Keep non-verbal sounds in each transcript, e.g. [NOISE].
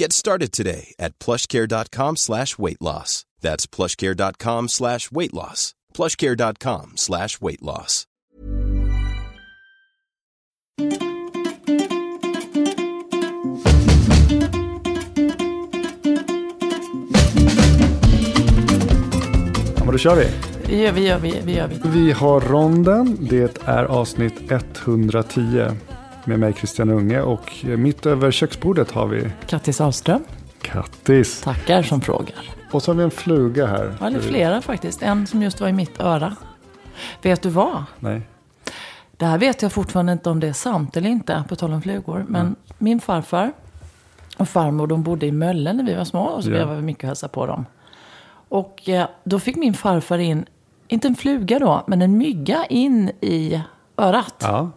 Get started today at plushcare.com slash weight loss. That's plushcare.com slash weight loss. plushcare.com slash weight loss. Ja, men då kör vi. Det gör vi, gör vi, vi gör vi. Vi har ronden. Det är avsnitt 110 med mig Christian Unge och mitt över köksbordet har vi Kattis Ahlström. Kattis. Tackar som frågar. Och så har vi en fluga här. Ja, Eller flera faktiskt. En som just var i mitt öra. Vet du vad? Nej. Det här vet jag fortfarande inte om det är sant eller inte, på tal om flugor. Men min farfar och farmor, de bodde i Mölle när vi var små. Och så Ja. var vi mycket och hälsade på dem. Och eh, då fick min farfar in, inte en fluga då, men en mygga in i örat. Ja,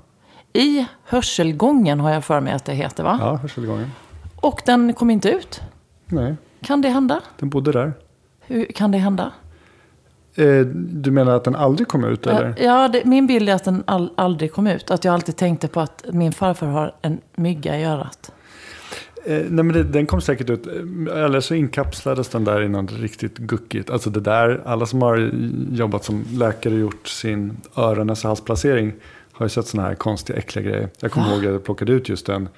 I hörselgången har jag för mig att det heter va? ja hörselgången. Och den kom inte ut. Nej, Kan det hända? den bodde där. Hur kan det hända? Eh, du menar att den aldrig kom ut eller? Ja, det, min bild är att den all, aldrig kom ut. Att jag alltid tänkte på att min farfar har en mygga i örat. Eh, nej men det, den kom säkert ut. eh, Eller så inkapslades den där i något riktigt guckigt. Alltså det där, alla som har jobbat som läkare och gjort sin öron och halsplacering har ju sett sådana här konstiga äckliga grejer. Jag kommer ihåg att jag plockade ut just en.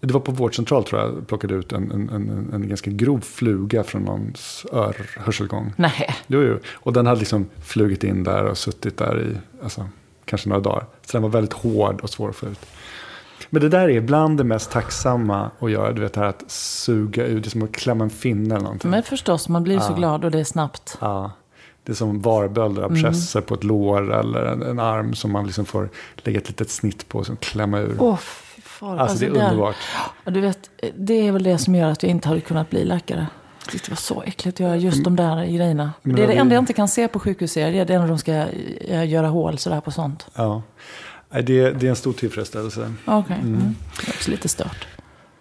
Det var på vårdcentral tror jag. Plockade ut en, en, en, en ganska grov fluga från någons örhörselgång. Nej. Jo, jo. Och den hade liksom flugit in där och suttit där i alltså, kanske några dagar. Så den var väldigt hård och svår att få ut. Men det där är bland det mest tacksamma att göra. Du vet det här att suga ut, det är som att klämma en finne eller någonting. Men förstås, man blir så glad och det är snabbt. Ja, det är som varbölder, abscesser på ett lår eller en, en arm som man liksom får lägga ett litet snitt på och klämma ur. Fy fan. alltså, det är där- underbart. Du vet, det är väl det som gör att jag inte hade kunnat bli läkare. Jag tyckte det var så äckligt att göra just de där grejerna. Men det är det enda jag inte kan se på sjukhusserier. Det är när de ska eh, göra hål sådär på sånt. Ja. Det, det är en stor tillfredsställelse. Okej, mm. det är också lite stört.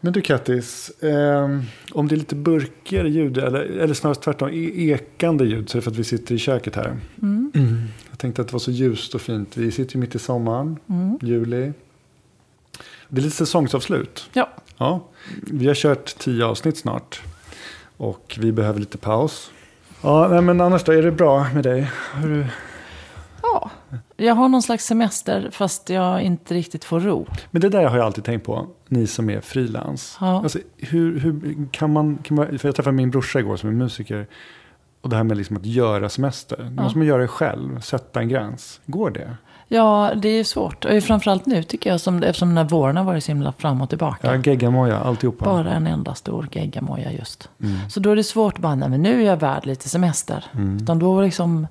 Men du Kattis, ehm, om det är lite burkigare ljud, eller, eller snarare tvärtom, e- ekande ljud, så är det för att vi sitter i köket här. Mm. Jag tänkte att det var så ljust och fint. Vi sitter ju mitt i sommaren, juli. Det är lite säsongsavslut. Ja, Ja, vi har kört tio avsnitt snart. Och vi behöver lite paus. Ja, nej, men annars då, är det bra med dig? Ja. Jag har någon slags semester fast jag inte riktigt får ro. Men det där har jag alltid tänkt på, ni som är frilans. Ja. Alltså, hur, hur kan, man, kan man... För jag träffade min brorsa igår som är musiker. Och det här med liksom att göra semester. Det måste man göra det själv, sätta en gräns. Går det? Ja, det är svårt. Och framförallt nu tycker jag, som, eftersom den här våren har varit så himla fram och tillbaka. Ja, geggamoja, alltihopa. Bara en enda stor geggamoja just. Mm. Så då är det svårt att bara, nej men nu är jag värd lite semester. Utan då liksom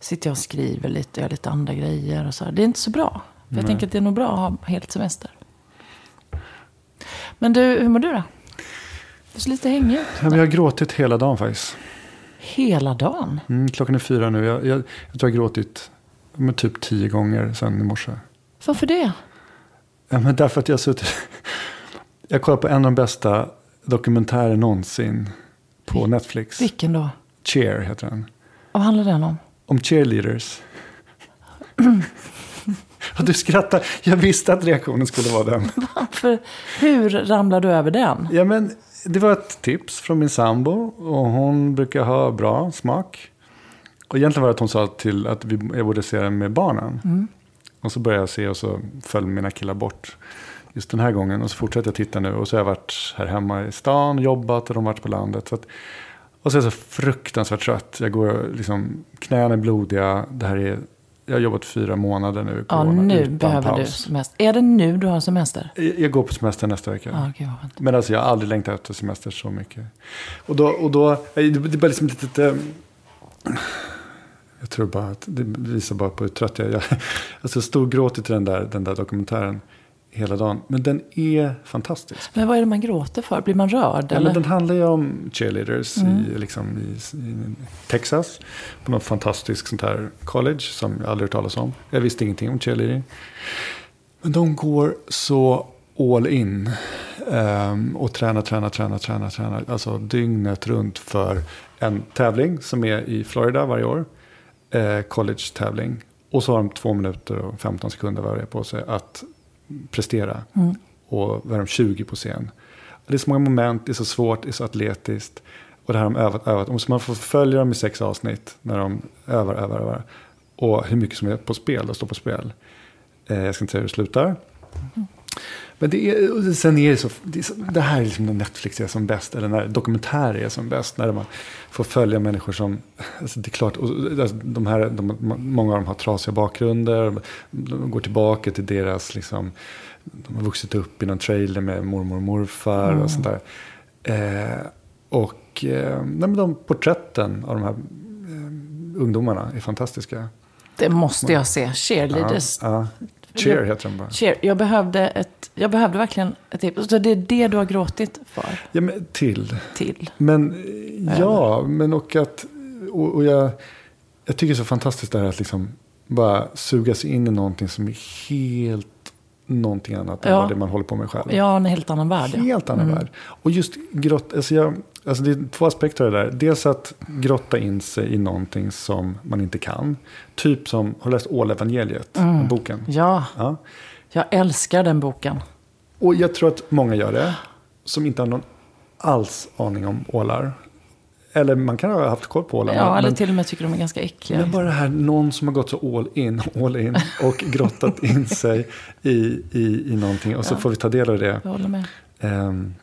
sitter jag och skriver lite, gör lite andra grejer och så. här. Det är inte så bra. För jag tänker att det är nog bra att ha helt semester. Men du, hur mår du då? Du ser lite hängig ut. Ja, vi har gråtit hela dagen faktiskt. Hela dagen? Mm, klockan är fyra nu. Jag, jag, jag tror jag har gråtit men, typ tio gånger sedan i morse. Varför det? Ja, men därför att jag har suttit... [LAUGHS] Jag kollar på en av de bästa dokumentärer någonsin på Netflix. Vilken då? Cheer heter den. Vad handlar den om? Om cheerleaders. [LAUGHS] Och du skrattar. Jag visste att reaktionen skulle vara den. [LAUGHS] För hur ramlar du över den? Ja, men det var ett tips från min sambo. Och hon brukar ha bra smak. Och egentligen var det att hon sa till att vi, jag borde se den med barnen. Och så började jag se och så föll mina killar bort. Just den här gången. Och så fortsätter jag titta nu. Och så har jag varit här hemma i stan, jobbat och de har varit på landet. Så att, och så är jag så fruktansvärt trött. Jag går liksom, knäna är blodiga. Det här är, jag har jobbat fyra månader nu. Ja, corona, nu behöver du paus. semester. Är det nu du har semester? Jag jag går på semester nästa vecka. Vad skönt. Men alltså jag har aldrig längtat efter semester så mycket. Och då, och då det det är bara liksom lite, lite jag tror bara att det visar bara på hur trött jag är. [LAUGHS] Jag, alltså storgråtit till den där, den där dokumentären hela dagen. Men den är fantastisk. Men vad är det man gråter för? Blir man rörd? Ja, eller? men den handlar ju om cheerleaders i, liksom, i, i Texas. På något fantastiskt sånt här college som jag aldrig hört talas om. Jag visste ingenting om cheerleading. Men de går så all in. ehm, och tränar, tränar, tränar, tränar, tränar. Alltså dygnet runt för en tävling som är i Florida varje år. Eh, college-tävling. Och så har de två minuter och 15 sekunder varje på sig att prestera. Och vad är de 20 på scen. Det är så många moment, det är så svårt, det är så atletiskt. Och det här har de övat, övat. Och så man får följa dem i sex avsnitt när de övar, övar, övar. Och hur mycket som är på spel och står på spel. Eh, jag ska inte säga hur det slutar. Men det, är, sen är det, så, det, här är liksom när Netflix är som bäst, eller när dokumentärer är som bäst. När man får följa människor som, alltså det är klart, och, alltså, de här, de, många av dem har trasiga bakgrunder. De går tillbaka till deras, liksom, de har vuxit upp i någon trailer med mormor och morfar och sånt där. Eh, och eh, nej, de porträtten av de här eh, ungdomarna är fantastiska. Det måste jag se. Cheerleaders. Ja, ja. Cheer heter de bara. Cheer. Jag behövde, ett, jag behövde verkligen ett tips. Så det är det du har gråtit för? Ja, men till. Till? Men ja, men och att... Och, och jag, jag tycker det är så fantastiskt det här att liksom bara suga sig in i någonting som är helt någonting annat än Ja. vad det man håller på med själv. Ja, en helt annan värld. Helt annan värld. Och just grott, alltså jag, alltså det är två aspekter av det där. Dels att grotta in sig i någonting som man inte kan. Typ som, har du läst Ålevangeliet? Boken? Ja, Ja. Jag älskar den boken. Och jag tror att många gör det. Som inte har någon alls aning om ålar. Eller man kan ha haft koll på ålar. Ja, men, eller till och med tycker de är ganska äckliga. men bara det här, någon som har gått så all in, all in och [LAUGHS] grottat in sig i, i, i någonting. Och så får vi ta del av det. Jag håller med. Ehm,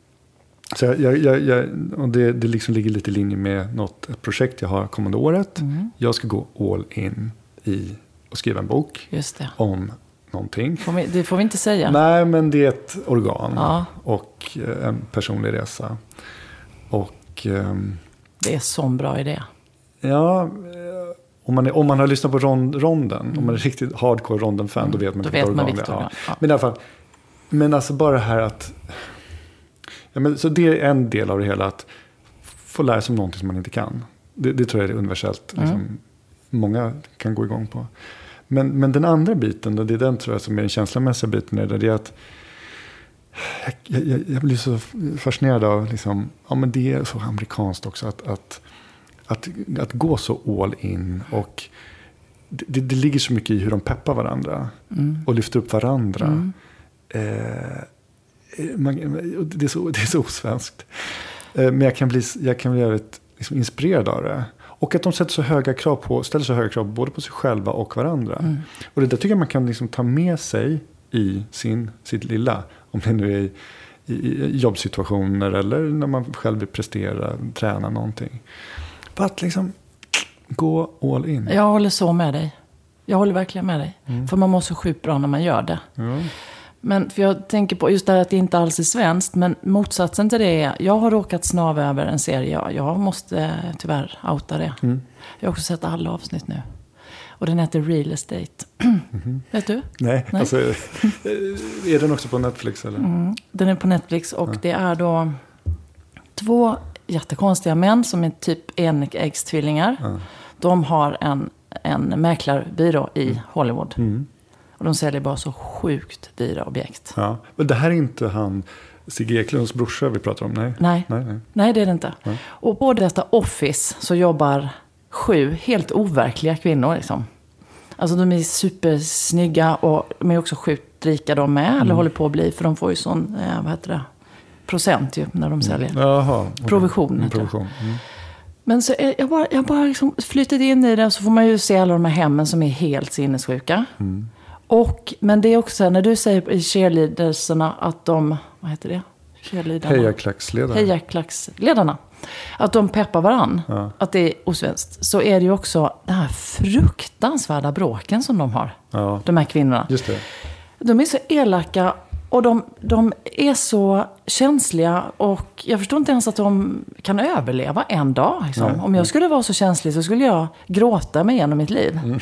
så jag, jag, jag, och det, det liksom ligger lite i linje med något ett projekt jag har kommande året. Mm. Jag ska gå all in i och skriva en bok Just det. om någonting. Får vi, det får vi inte säga. Nej, men det är ett organ Ja. och eh, en personlig resa. Och ehm, Det är sån bra idé. ja, eh, om man, är, om man har lyssnat på rond, ronden, om man är riktigt hardcore ronden-fan, då vet man Då vilket vet organ det är. ja. Men i alla fall, men alltså bara det här att, ja, men, så det är en del av det hela, att få lära sig om någonting som man inte kan. Det, det tror jag är universellt, Mm. liksom, många kan gå igång på. Men, men den andra biten, och det är den tror jag som är den känslomässiga biten, är det, det är att jag, jag, jag blir så fascinerad av, liksom, ja men det är så amerikanskt också, att, att, att, att gå så all in och det, det, ligger så mycket i hur de peppar varandra och lyfter upp varandra. Eh, man, och det, är så, det är så osvenskt. Eh, men jag kan bli, jag kan bli jävligt liksom, inspirerad av det. Och att de sätter så höga krav på, ställer så höga krav både på sig själva och varandra. Och det där tycker jag man kan liksom ta med sig i sin, sitt lilla. Om det nu är i, i, i jobbsituationer eller när man själv vill prestera, träna någonting. Bara att liksom gå all in. Jag håller så med dig. Jag håller verkligen med dig. För man mår så sjukt bra när man gör det. Men för jag tänker på just det här att det inte alls är svenskt. Men motsatsen till det är, jag har råkat snava över en serie. Jag, måste eh, tyvärr outa det. Jag har också sett alla avsnitt nu. Och den heter Real Estate. [CLEARS THROAT] Vet du? Nej, Nej. alltså. eh, Är den också på Netflix eller? Den är på Netflix och det är då två jättekonstiga män som är typ enäggstvillingar. De har en, en mäklarbyrå i Hollywood. Och de säljer bara så sjukt dyra objekt. Ja. Men det här är inte han Sigge Eklunds brorsa vi pratar om? Nej. Nej. nej, nej. Nej, det är det inte. Och på detta Office så jobbar sju helt overkliga kvinnor. Liksom. Alltså de är supersnygga och de är också sjukt rika de med. Mm. Eller håller på att bli. För de får ju sån, eh, vad heter det? Procent ju när de säljer. Jaha. okej. Provision, Mm. Provision. Mm. Men så är, jag bara, jag bara liksom flyttat in i det. Så får man ju se alla de här hemmen som är helt sinnessjuka. Mm. Och, men det är också när du säger i cheerleadersarna att de, vad heter det? Hejaklacksledarna. Att de peppar varann. Ja. Att det är osvenskt. Så är det ju också den här fruktansvärda bråken som de har. Ja, De här kvinnorna. just det. De är så elaka och de, de är så känsliga. Och jag förstår inte ens att de kan överleva en dag. Liksom. Nej. Om jag skulle vara så känslig så skulle jag gråta mig igenom mitt liv. Mm.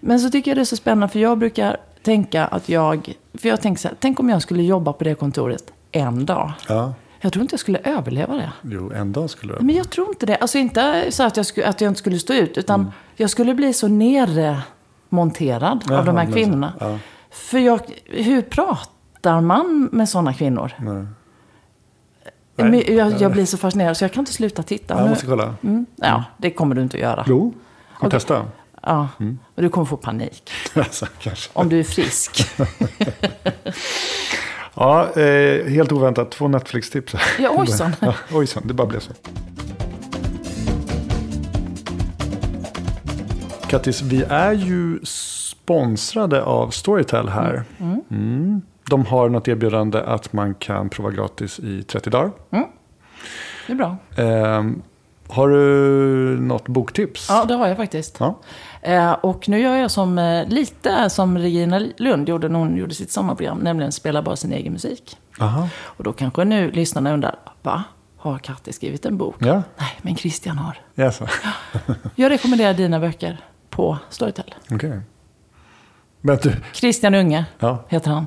Men så tycker jag det är så spännande för jag brukar tänka att jag... För jag tänker så här, tänk om jag skulle jobba på det kontoret en dag. Ja. Jag tror inte jag skulle överleva det. Jo, en dag skulle du. Men jag tror inte det. Alltså inte så att jag, sku, att jag inte skulle stå ut. Utan Mm. jag skulle bli så nermonterad Jaha, av de här men så- kvinnorna. ja. För jag, hur pratar man med sådana kvinnor? Nej. Men Jag, jag blir så fascinerad så jag kan inte sluta titta. Jag måste kolla. Mm, ja, det kommer du inte att göra. Jo, kan testa. Ja, Mm. och du kommer få panik. [LAUGHS] alltså. Om du är frisk. [LAUGHS] Ja, eh, helt oväntat. Två Netflix-tips. Ja, ojsan. [LAUGHS] Ja, ojsan, det bara blev så. Kattis, vi är ju sponsrade av Storytel här. Mm. De har något erbjudande att man kan prova gratis i 30 dagar. Det är bra. Ehm, har du något boktips? Ja, det har jag faktiskt. Ja. Eh, och nu gör jag som, eh, lite som Regina Lund gjorde när hon gjorde sitt sommarprogram. Nämligen spela bara sin egen musik. Aha. Och då kanske nu lyssnarna undrar, va? Har Katti skrivit en bok? Ja, Nej, men Christian har. yes. Jag rekommenderar dina böcker på Storytel. okej. Men du, Christian Unge ja, heter han.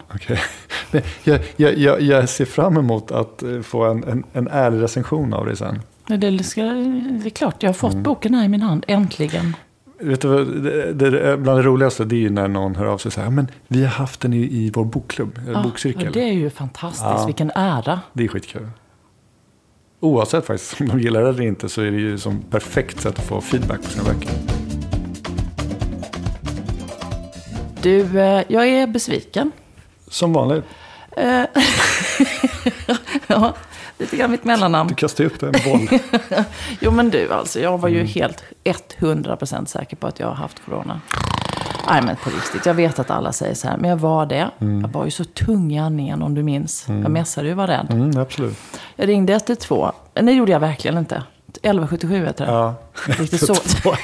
Jag, jag, jag, jag ser fram emot att eh, få en, en, en ärlig recension av dig sen. Det, ska, det är klart, jag har fått boken här i min hand, äntligen. Vet du vad, det, det, bland det roligaste det är ju när någon hör av sig så här, men vi har haft den i, i vår bokklubb, Ja, bokcirkel. och det är ju fantastiskt, Ja. vilken ära. Det är skitkul. Oavsett faktiskt om de gillar det eller inte så är det ju som perfekt sätt att få feedback på sina böcker. Du, eh, jag är besviken. Som vanligt, Eh, [LAUGHS] ja, lite grann mitt mellannamn. du kastar upp en boll. [LAUGHS] Jo men du alltså, jag var ju Mm. helt 100% säker på att jag har haft corona. Nej men på riktigt, jag vet att alla säger så här, men jag var det. Jag var ju så tung i andningen om du minns. Jag messade ju, var rädd. Mm, absolut. Jag ringde 112, nej det gjorde jag verkligen inte. 1177 heter det. Ja. Riktigt så. [LAUGHS]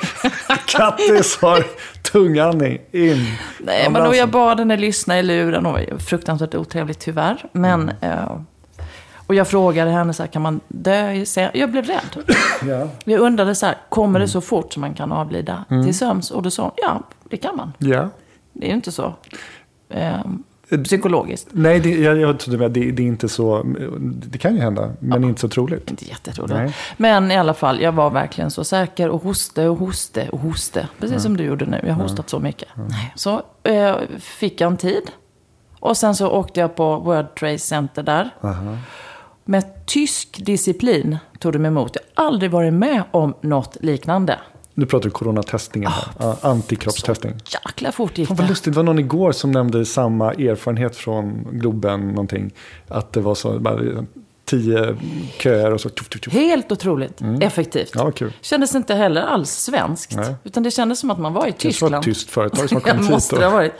Kattis har tungandning in. Nej, men då jag bad henne lyssna i luren. Och var fruktansvärt otrevligt tyvärr. Men, Mm. eh, och jag frågade henne så här, kan man dö i? Jag blev rädd. Ja. Jag undrade så här, kommer Mm. det så fort som man kan avlida till sömns? Och då sa hon, ja, det kan man. ja. Det är ju inte så eh, psykologiskt. Nej, det, jag, jag trodde det, det är inte så, det kan ju hända, men inte så troligt. Inte jätteroligt. Nej. Men i alla fall, jag var verkligen så säker och hoste och hoste och hoste. Precis som du gjorde nu. Jag har hostat så mycket. Så eh, fick jag en tid. Och sen så åkte jag på World Trade Center där. Med tysk disciplin tog de emot. Jag har aldrig varit med om något liknande. Nu pratar du coronatestningen här. Ja, antikroppstestning. Jäkla fort gick Fan vad det. lustigt, det var någon igår som nämnde samma erfarenhet från Globen någonting. Att det var så, bara tio köer och så. Tuff, tuff, tuff. Helt otroligt effektivt. Ja, kul. Kändes inte heller alls svenskt. Nej. Utan det kändes som att man var i Det var Tyskland. ett tyskt företag som [LAUGHS] kommit hit. måste det ha varit.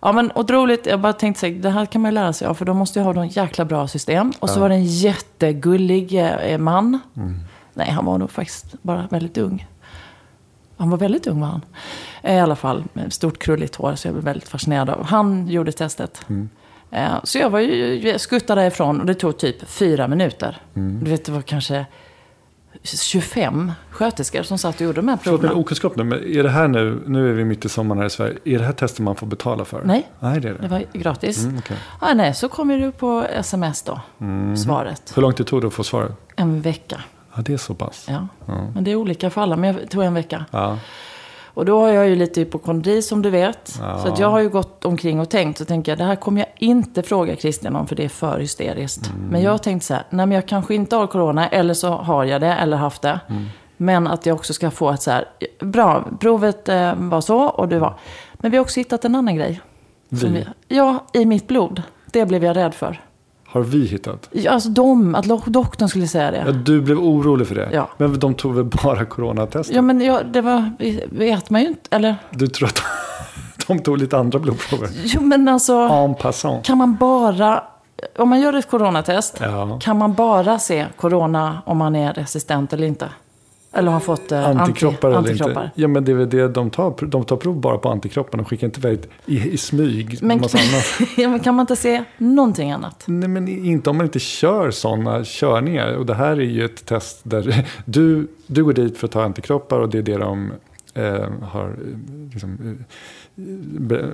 Ja, men otroligt. Jag bara tänkte så det här kan man ju lära sig av. För de måste ju ha någon jäkla bra system. Och så var det en jättegullig eh, man. Mm. Nej, han var nog faktiskt bara väldigt ung. Han var väldigt ung var han. Eh, I alla fall med stort krulligt hår. Så jag blev väldigt fascinerad av. Han gjorde testet. Mm. Eh, Så jag var ju jag skuttade därifrån och det tog typ fyra minuter. Mm. Du vet, det var kanske 25 sköterskor som satt och gjorde de här förlåt, proverna. okunskap nu, men är det här nu, nu är vi mitt i sommaren här i Sverige, är det här testet man får betala för? Nej. Nej, det är det. Det var gratis. Mm, okej. ah, nej, så kom ju du på sms då. Svaret. Hur långt det tog det att få svaret? En vecka. Ja, det är så pass. Ja. Men det är olika för alla. Men jag tog en vecka. Ja. Och då har jag ju lite hypokondri som du vet. Så att jag har ju gått omkring och tänkt. Så tänker jag, det här kommer jag inte fråga Christian om. För det är för hysteriskt. Men jag har tänkt så här, nej men jag kanske inte har corona. Eller så har jag det, eller haft det. Men att jag också ska få ett så här, bra, provet eh, var så och du var. Men vi har också hittat en annan grej. Som Vi? ja, i mitt blod. Det blev jag rädd för. Har vi hittat? Ja, Alltså de, att doktorn skulle säga Ja, det. du blev orolig för det? Ja. Men de tog väl bara coronatester? Ja, men ja, det var, vet man ju inte. Eller, Du tror att [LAUGHS] de tog lite andra blodprover? jo men alltså. En passant. Kan man bara, om man gör ett coronatest, Ja. kan man bara se corona om man är resistent eller inte? Eller har fått eh, Antikroppar anti, eller antikroppar. inte? Ja men det är väl det de tar. De tar prov bara på antikroppar. De skickar inte iväg i, i smyg. Men, [LAUGHS] ja, men kan man inte se någonting annat? Nej men inte om man inte kör sådana körningar. Och det här är ju ett test där [LAUGHS] du, du går dit för att ta antikroppar. Och det är det de eh, har, eh, liksom, eh, be,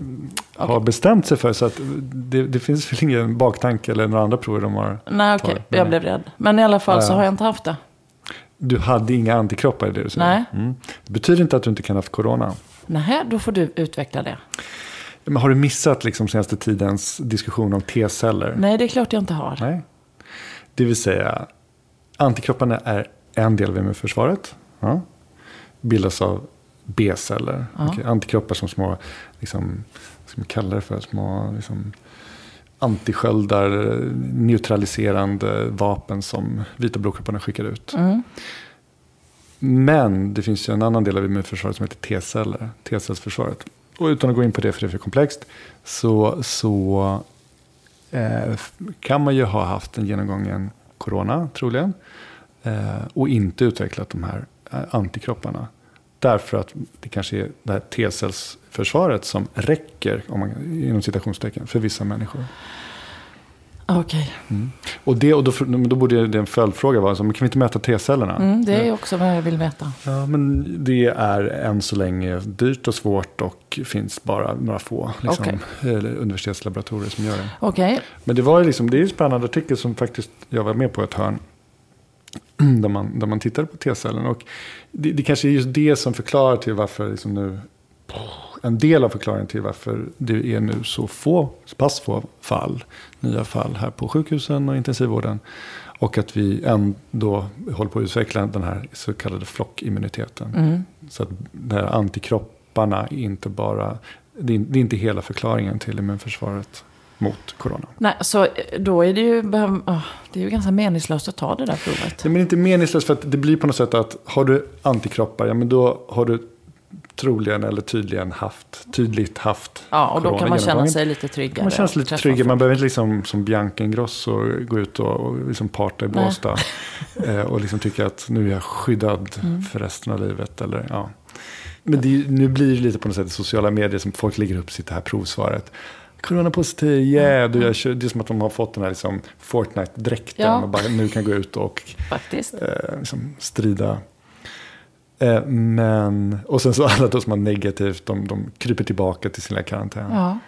har bestämt sig för. Så att det, det finns väl ingen baktanke eller några andra prover de har. Nej, okej, tar. jag blev rädd. Men i alla fall så har jag inte haft det. Du hade inga antikroppar i det du säger? Nej. Mm. Det betyder inte att du inte kan ha haft corona. Nej, då får du utveckla det. Men har du missat liksom senaste tidens diskussion om T-celler? Nej, det är klart jag inte har. Nej. Det vill säga, antikropparna är en del av immunförsvaret. Ja. Bildas av B-celler. Ja. Antikroppar som små, liksom, vad ska man kalla det för, små liksom, antisköldar, neutraliserande vapen som vita blodkropparna skickar ut. Mm. Men det finns ju en annan del av immunförsvaret som heter T-celler. T-cellsförsvaret. Och utan att gå in på det för det är för komplext. Så, så eh, kan man ju ha haft en genomgången corona troligen. Eh, och inte utvecklat de här eh, antikropparna. Därför att det kanske är det här T-cellsförsvaret som räcker, om man, inom citationstecken, för vissa människor. Okej, Och, det, och då, men då borde det en följdfråga vara, men kan vi inte mäta T-cellerna? mm, det är också vad jag vill veta. Ja, men det är än så länge dyrt och svårt och finns bara några få liksom, eller universitetslaboratorier som gör det. Okej, Men det var liksom, det är en spännande artikel som faktiskt jag var med på ett hörn. [CLEARS THROAT] Där man, där man tittade på T-cellen. Och det, det kanske är just det som förklarar till varför liksom nu, en del av förklaringen till varför det är nu så få, så pass få fall, nya fall här på sjukhusen och intensivvården. Och att vi ändå håller på att utveckla den här så kallade flockimmuniteten. Mm. Så att de här antikropparna inte bara, det är, det är inte hela förklaringen till immunförsvaret mot corona. nej, så eh, då är det ju, ah, det är ju ganska meningslöst att ta det där provet. Nej, men inte meningslöst för att det blir på något sätt att har du antikroppar, ja men då har du troligen eller tydligen haft, tydligt haft Ja, och då kan man känna sig lite tryggare. Man känns lite Träffa tryggare. Man behöver inte liksom som Bianca Ingrosso gå ut och, och liksom parta i. Båstad. [LAUGHS] eh, och liksom tycka att nu är jag skyddad Mm. för resten av livet. Eller, ja. Men det, nu blir det lite på något sätt sociala medier som folk lägger upp sitt här provsvaret. Coronapositiv, yeah. Du, jag, kör- det är som att de har fått den här liksom Fortnite-dräkten. Ja. Och bara nu kan gå ut och eh, liksom strida. Eh, men, och sen så alla då som har negativt, de, de kryper tillbaka till sina karantän. Ja.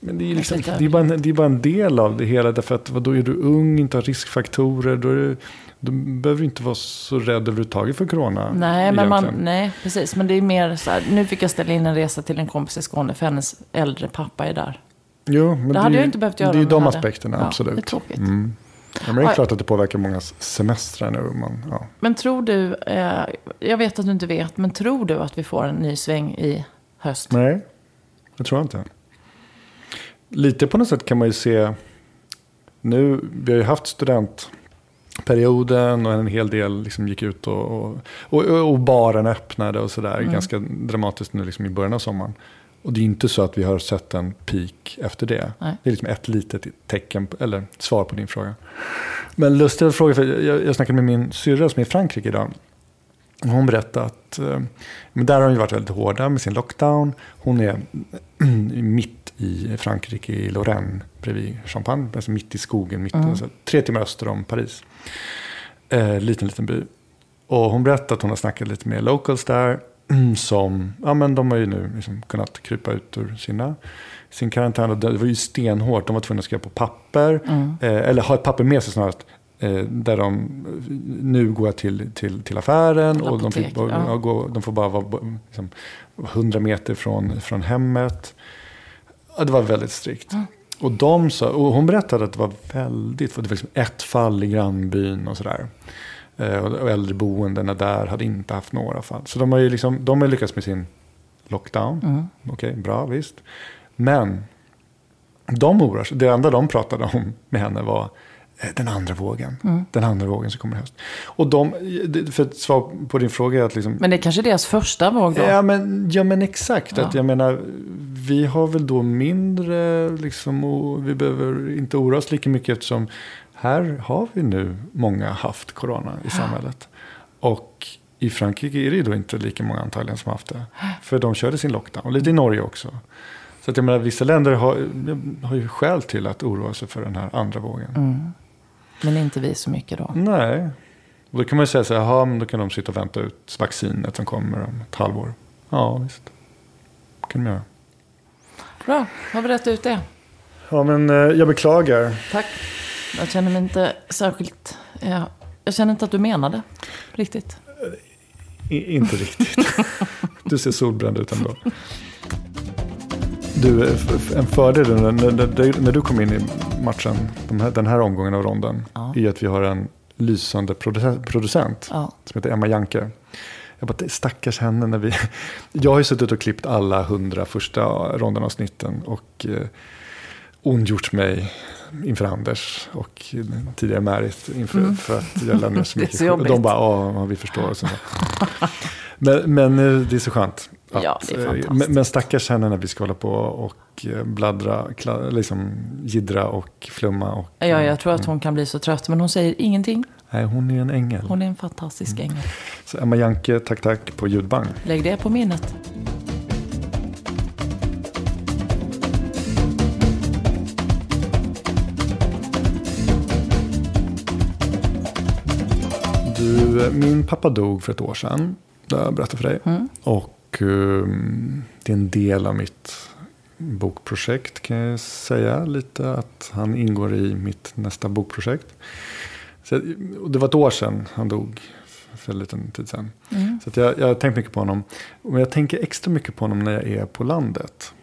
Men det är, ju liksom, det, är bara en, det är bara en del av det hela. Därför att då är du ung, inte har riskfaktorer. Då, du, då behöver du inte vara så rädd överhuvudtaget för corona. Nej, men man, nej, precis. Men det är mer så här, nu fick jag ställa in en resa till en kompis i Skåne för hennes äldre pappa är där. Jo, men Det hade jag inte behövt göra Det är de jag hade- aspekterna, Ja, absolut. det är tråkigt. Mm. Ja, men det är klart att det påverkar mångas semestrar nu. Man, ja. Men tror du, eh, jag vet att du inte vet, men tror du att vi får en ny sväng i höst? Nej, det tror jag inte. Lite på något sätt kan man ju se. Nu, vi har ju haft studentperioden och en hel del liksom gick ut och, och, och, och baren öppnade och sådär. Mm. Ganska dramatiskt nu liksom i början av sommaren. Och det är inte så att vi har sett en peak efter det. Nej. Det är liksom ett litet tecken, eller svar på din fråga. Men lustiga fråga, för jag, jag snackade med min syrra som är i Frankrike idag. Hon berättade att eh, men där har de ju varit väldigt hårda med sin lockdown. Hon är [CLEARS THROAT] mitt i Frankrike, i Lorraine, bredvid Champagne. Alltså mitt i skogen, mitt, alltså, tre timmar öster om Paris. Eh, liten, liten by. Och hon berättade att hon har snackat lite med locals där. [CLEARS THROAT] Som, ja men de har ju nu liksom kunnat krypa ut ur sina, sin karantän. Och det var ju stenhårt. De var tvungna att skriva på papper. Eh, eller ha ett papper med sig snarast. Eh, där de, nu går jag till, till, till affären. och de, fick, Apotek, ja. de får bara vara liksom, 100 meter från, från hemmet. Ja, det var väldigt strikt. Och, de sa, och hon berättade att det var väldigt, för det var liksom ett fall i grannbyn och sådär. Eh, och äldreboendena där hade inte haft några fall. Så de har ju liksom, de har lyckats med sin lockdown. Mm. Okej, bra, visst. Men de oroar sig. Det enda de pratade om med henne var den andra vågen. Mm. Den andra vågen som kommer i höst. Och de, för att svara på din fråga är att liksom, Men det är kanske deras första våg då? Ja men, ja, men exakt. Ja. Att jag menar, vi har väl då mindre, liksom, och vi behöver inte oroa oss lika mycket eftersom här har vi nu många haft corona i samhället. Och i Frankrike är det ju då inte lika många antagligen som haft det. För de körde sin lockdown, och lite i Norge också. Så att jag menar, vissa länder har, har ju skäl till att oroa sig för den här andra vågen. Mm. Men inte vi så mycket då? Nej. Och då kan man ju säga så här, jaha, men då kan de sitta och vänta ut vaccinet som kommer om ett halvår. Ja, visst. kan de göra. Bra, har vi rätt ut det. Ja, men eh, jag beklagar. Tack. Jag känner mig inte särskilt... Ja, jag känner inte att du menade riktigt. I, inte riktigt. [LAUGHS] du ser solbränd ut ändå. Du, eh, en fördel när, när, när du kom in i matchen, de här, den här omgången av ronden, Ja. är att vi har en lysande produ- producent Ja. som heter Emma Janke. Jag bara, stackars henne när vi... [LAUGHS] Jag har ju suttit och klippt alla hundra första rondenavsnitten och eh, ondgjort mig inför Anders och tidigare Märit inför för att jag lämnar så Mm. [LAUGHS] Det är mycket. så jobbigt. De bara, ja, vi förstår. Och men, men eh, det är så skönt. Ja, det är eh, fantastiskt. men, men stackars henne när vi ska hålla på och eh, bladdra, kla, liksom jiddra och flumma. Och, Ja, jag tror att hon kan bli så trött, men hon säger ingenting. Nej, hon är en ängel. Hon är en fantastisk Mm. ängel. Så Emma Janke, tack tack på ljudband. Lägg det på minnet. Du, eh, min pappa dog för ett år sedan. Det har jag berättat för dig. Mm. Och ehm, det är en del av mitt bokprojekt kan jag säga. Lite att han ingår i mitt nästa bokprojekt. Så, och det var ett år sedan han dog. För en liten tid sedan. Så att jag, jag har tänkt mycket på honom. Och jag tänker extra mycket på honom när jag är på landet.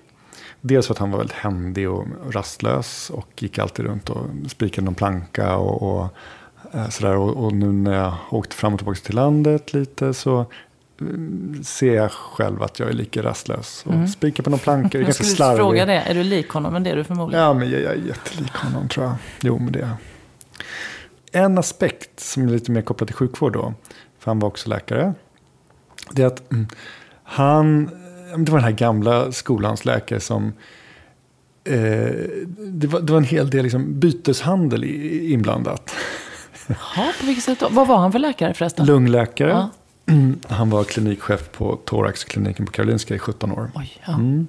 Dels för att han var väldigt händig och rastlös. Och gick alltid runt och spikade någon planka. Och, och, eh, sådär. Och, och nu när jag har åkt fram och tillbaka till landet lite så mm, ser jag själv att jag är lika rastlös. Och spikar på någon planka. [LAUGHS] Är Jag ganska skulle slarvig. fråga det. Är du lik honom? Men det är du förmodligen. Ja, men jag, jag är jättelik honom tror jag. Jo, men det är jag. En aspekt som är lite mer kopplad till sjukvård då. För han var också läkare. Det är att mm, han, det var den här gamla skolans läkare som eh, det, var, det var en hel del liksom byteshandel inblandat. Jaha, på vilket sätt då? Vad var han för läkare förresten? Lungläkare. Ja. Han var klinikchef på thoraxkliniken på Karolinska i 17 år. Oj, ja. Mm.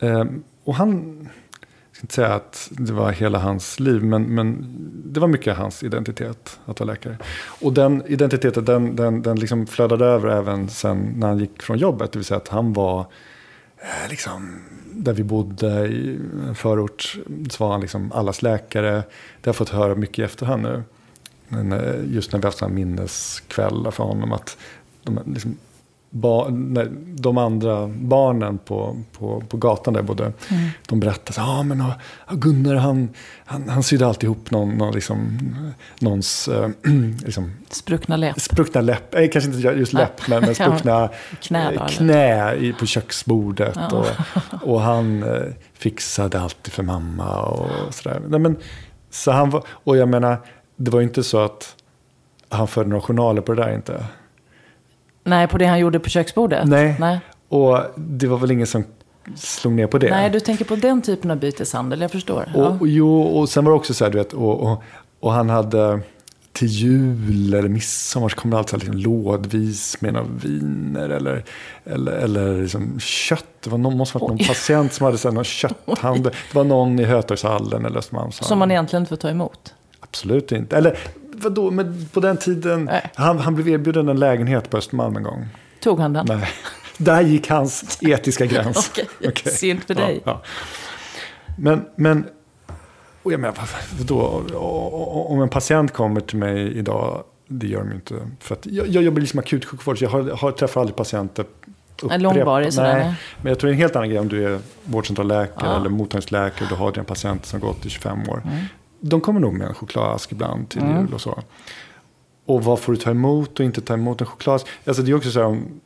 Ehm, och han, jag ska inte säga att det var hela hans liv, men, men det var mycket hans identitet att vara läkare. Och den identiteten, den, den, den liksom flödade över även sen när han gick från jobbet. Det vill säga att han var, eh, liksom, där vi bodde i en förort, så var han liksom allas läkare. Det har jag fått höra mycket i efterhand nu. Eh, just när vi haft sådana minneskvällar för honom. att de, liksom, ba, när de andra barnen på, på, på gatan där bodde. De berättade så ja men ja, Gunnar han, han, han sydde alltid ihop någon, någon liksom, någons eh, [CLEARS THROAT] liksom, Spruckna läpp. spruckna läpp, eh, kanske inte just läpp, men, men [LAUGHS] spruckna Knä eh, eller? knä i, på köksbordet. Ja. Och, och han eh, fixade alltid för mamma och sådär. Nej, men, så han var, och jag menar, det var ju inte så att han förde några journaler på det där inte. Nej, på det han gjorde på köksbordet? Nej. Nej. Och det var väl ingen som slog ner på det. Nej, du tänker på den typen av byteshandel, jag förstår. Och, Ja. och, jo, och sen var det också så här, du vet, och, och, och han hade till jul eller midsommar så kom det alltid liksom lådvis med några viner eller, eller, eller liksom kött. Det var någon, måste ha varit någon patient som hade så här, någon kötthandel. [LAUGHS] Det var någon i Hötorgshallen eller Östermalmshallen. Som man egentligen inte får ta emot. Absolut inte. Eller vadå, men på den tiden. Han, han blev erbjuden en lägenhet på Östermalm en gång. Tog han den? Nej, där gick hans etiska gräns. [LAUGHS] Okej, synd för dig. Ja, ja. Men, men och jag menar, vad- vadå? Om en patient kommer till mig idag, det gör de inte. För att jag, jag jobbar liksom akutsjukvård, så jag har, har, träffar aldrig patienter En långvarig sådär, Nej, nej. men jag tror det är en helt annan grej om du är vårdcentralläkare Ja. eller mottagningsläkare och du har dina patienter som gått i 25 år. Mm. De kommer nog med en chokladask ibland till jul och så. Och vad får du ta emot och inte ta emot en chokladask? Alltså det är också så här om,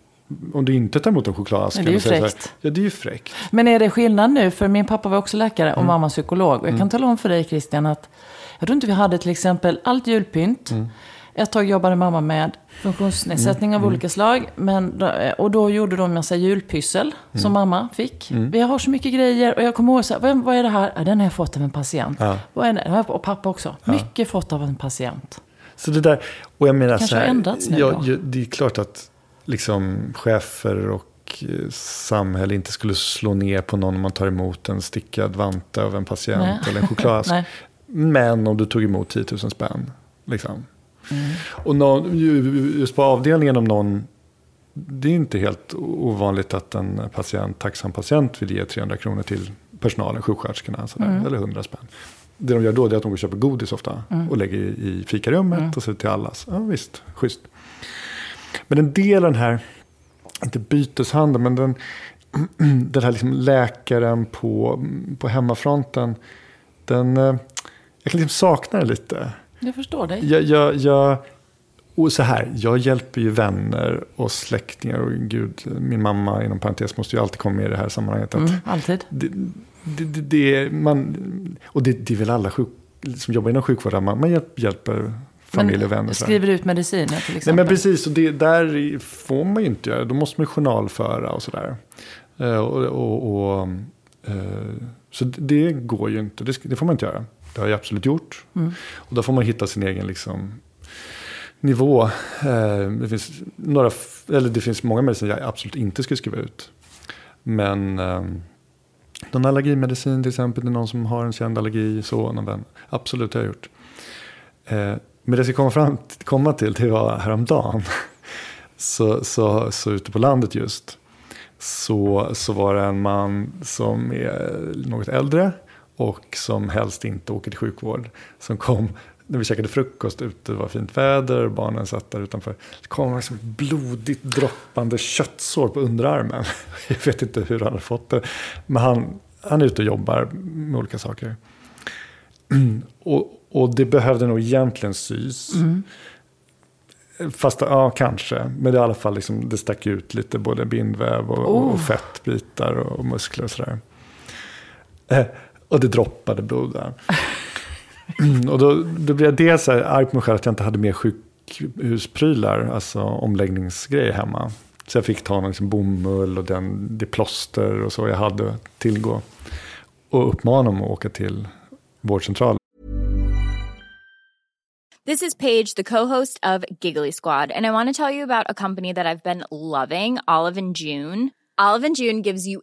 om du inte tar emot en chokladask. Men det är ju fräckt. här, Ja, det är ju fräckt. Men är det skillnad nu? För min pappa var också läkare Mm. och mamma psykolog. Och jag kan tala om för dig Christian att jag tror inte vi hade till exempel allt julpynt. Mm. Ett tag jobbade mamma med funktionsnedsättning Mm. av olika slag. Men, då- och då gjorde de en massa julpyssel Mm. som mamma fick. Vi har så mycket grejer och jag kommer ihåg så här, vad, är det här? Ja, den har jag fått av en patient. Ja. Vad är det? Och pappa också. Mycket fått av en patient. Så det där, och jag menar Kanske så här, ändrats nu ja, ja, det är klart att liksom chefer och eh, samhälle inte skulle slå ner på någon om man tar emot en stickad vante av en patient Nej. eller en chokladask. [LAUGHS] Men om du tog emot 10 000 spänn. Liksom. Mm. Och någon, ju- just på avdelningen om någon, det är inte helt ovanligt att en patient, tacksam patient vill ge 300 kronor till personalen, sjuksköterskorna, sådär, Mm. eller 100 spänn. Det de gör då är att de går och köper godis ofta Mm. och lägger i fikarummet och så till allas. Ja visst, schysst. Men en del av den här, inte byteshandeln, men den, [CLEARS THROAT] den här liksom läkaren på, på hemmafronten, den, eh, jag kan liksom sakna den lite. Jag förstår dig. Jag, jag, jag, och så här, jag hjälper ju vänner och släktingar och gud, min mamma inom parentes måste ju alltid komma med i det här sammanhanget. Mm, alltid. det, det, det, det, man, och det, det är väl alla sjuk, som jobbar inom sjukvården, man, man hjälp, hjälper familj och vänner. Men skriver ut mediciner till exempel. Nej men precis, och det där får man ju inte göra. Då måste man ju journalföra och sådär. Eh, och, och, och, eh, så det går ju inte, det, det får man inte göra. Det har jag absolut gjort. Och då får man hitta sin egen liksom, nivå. Eh, det, finns några, eller det finns många mediciner jag absolut inte skulle skriva ut. Men eh, någon allergimedicin till exempel, det är någon som har en känd allergi, så, någon vän. Absolut, det har jag gjort. Eh, men det jag ska komma, fram, komma till, det var häromdagen. [LAUGHS] Så, så, så ute på landet just. Så, så var det en man som är något äldre. Och som helst inte åker till sjukvård. Som kom när vi käkade frukost ute, det var fint väder, barnen satt där utanför. Så kom liksom ett blodigt droppande köttsår på underarmen. [LAUGHS] Jag vet inte hur han har fått det. Men han, han är ute och jobbar med olika saker. [CLEARS THROAT] Och, och det behövde nog egentligen sys. Fast, ja kanske. Men det är i alla fall liksom, det stack ut lite både bindväv och, Oh. och fettbitar och, och muskler och sådär. Och det droppade blod där. Mm, och då, då blev jag dels arg på mig själv att jag inte hade mer sjukhusprylar, alltså omläggningsgrejer hemma. Så jag fick ta någon liksom bomull och den, det plåster och så jag hade att tillgå. Och uppmana dem att åka till vårdcentralen. This is Paige, the co-host of Giggly Squad, and I want to tell you about a company that I've been loving, Olive and June. Olive and June gives you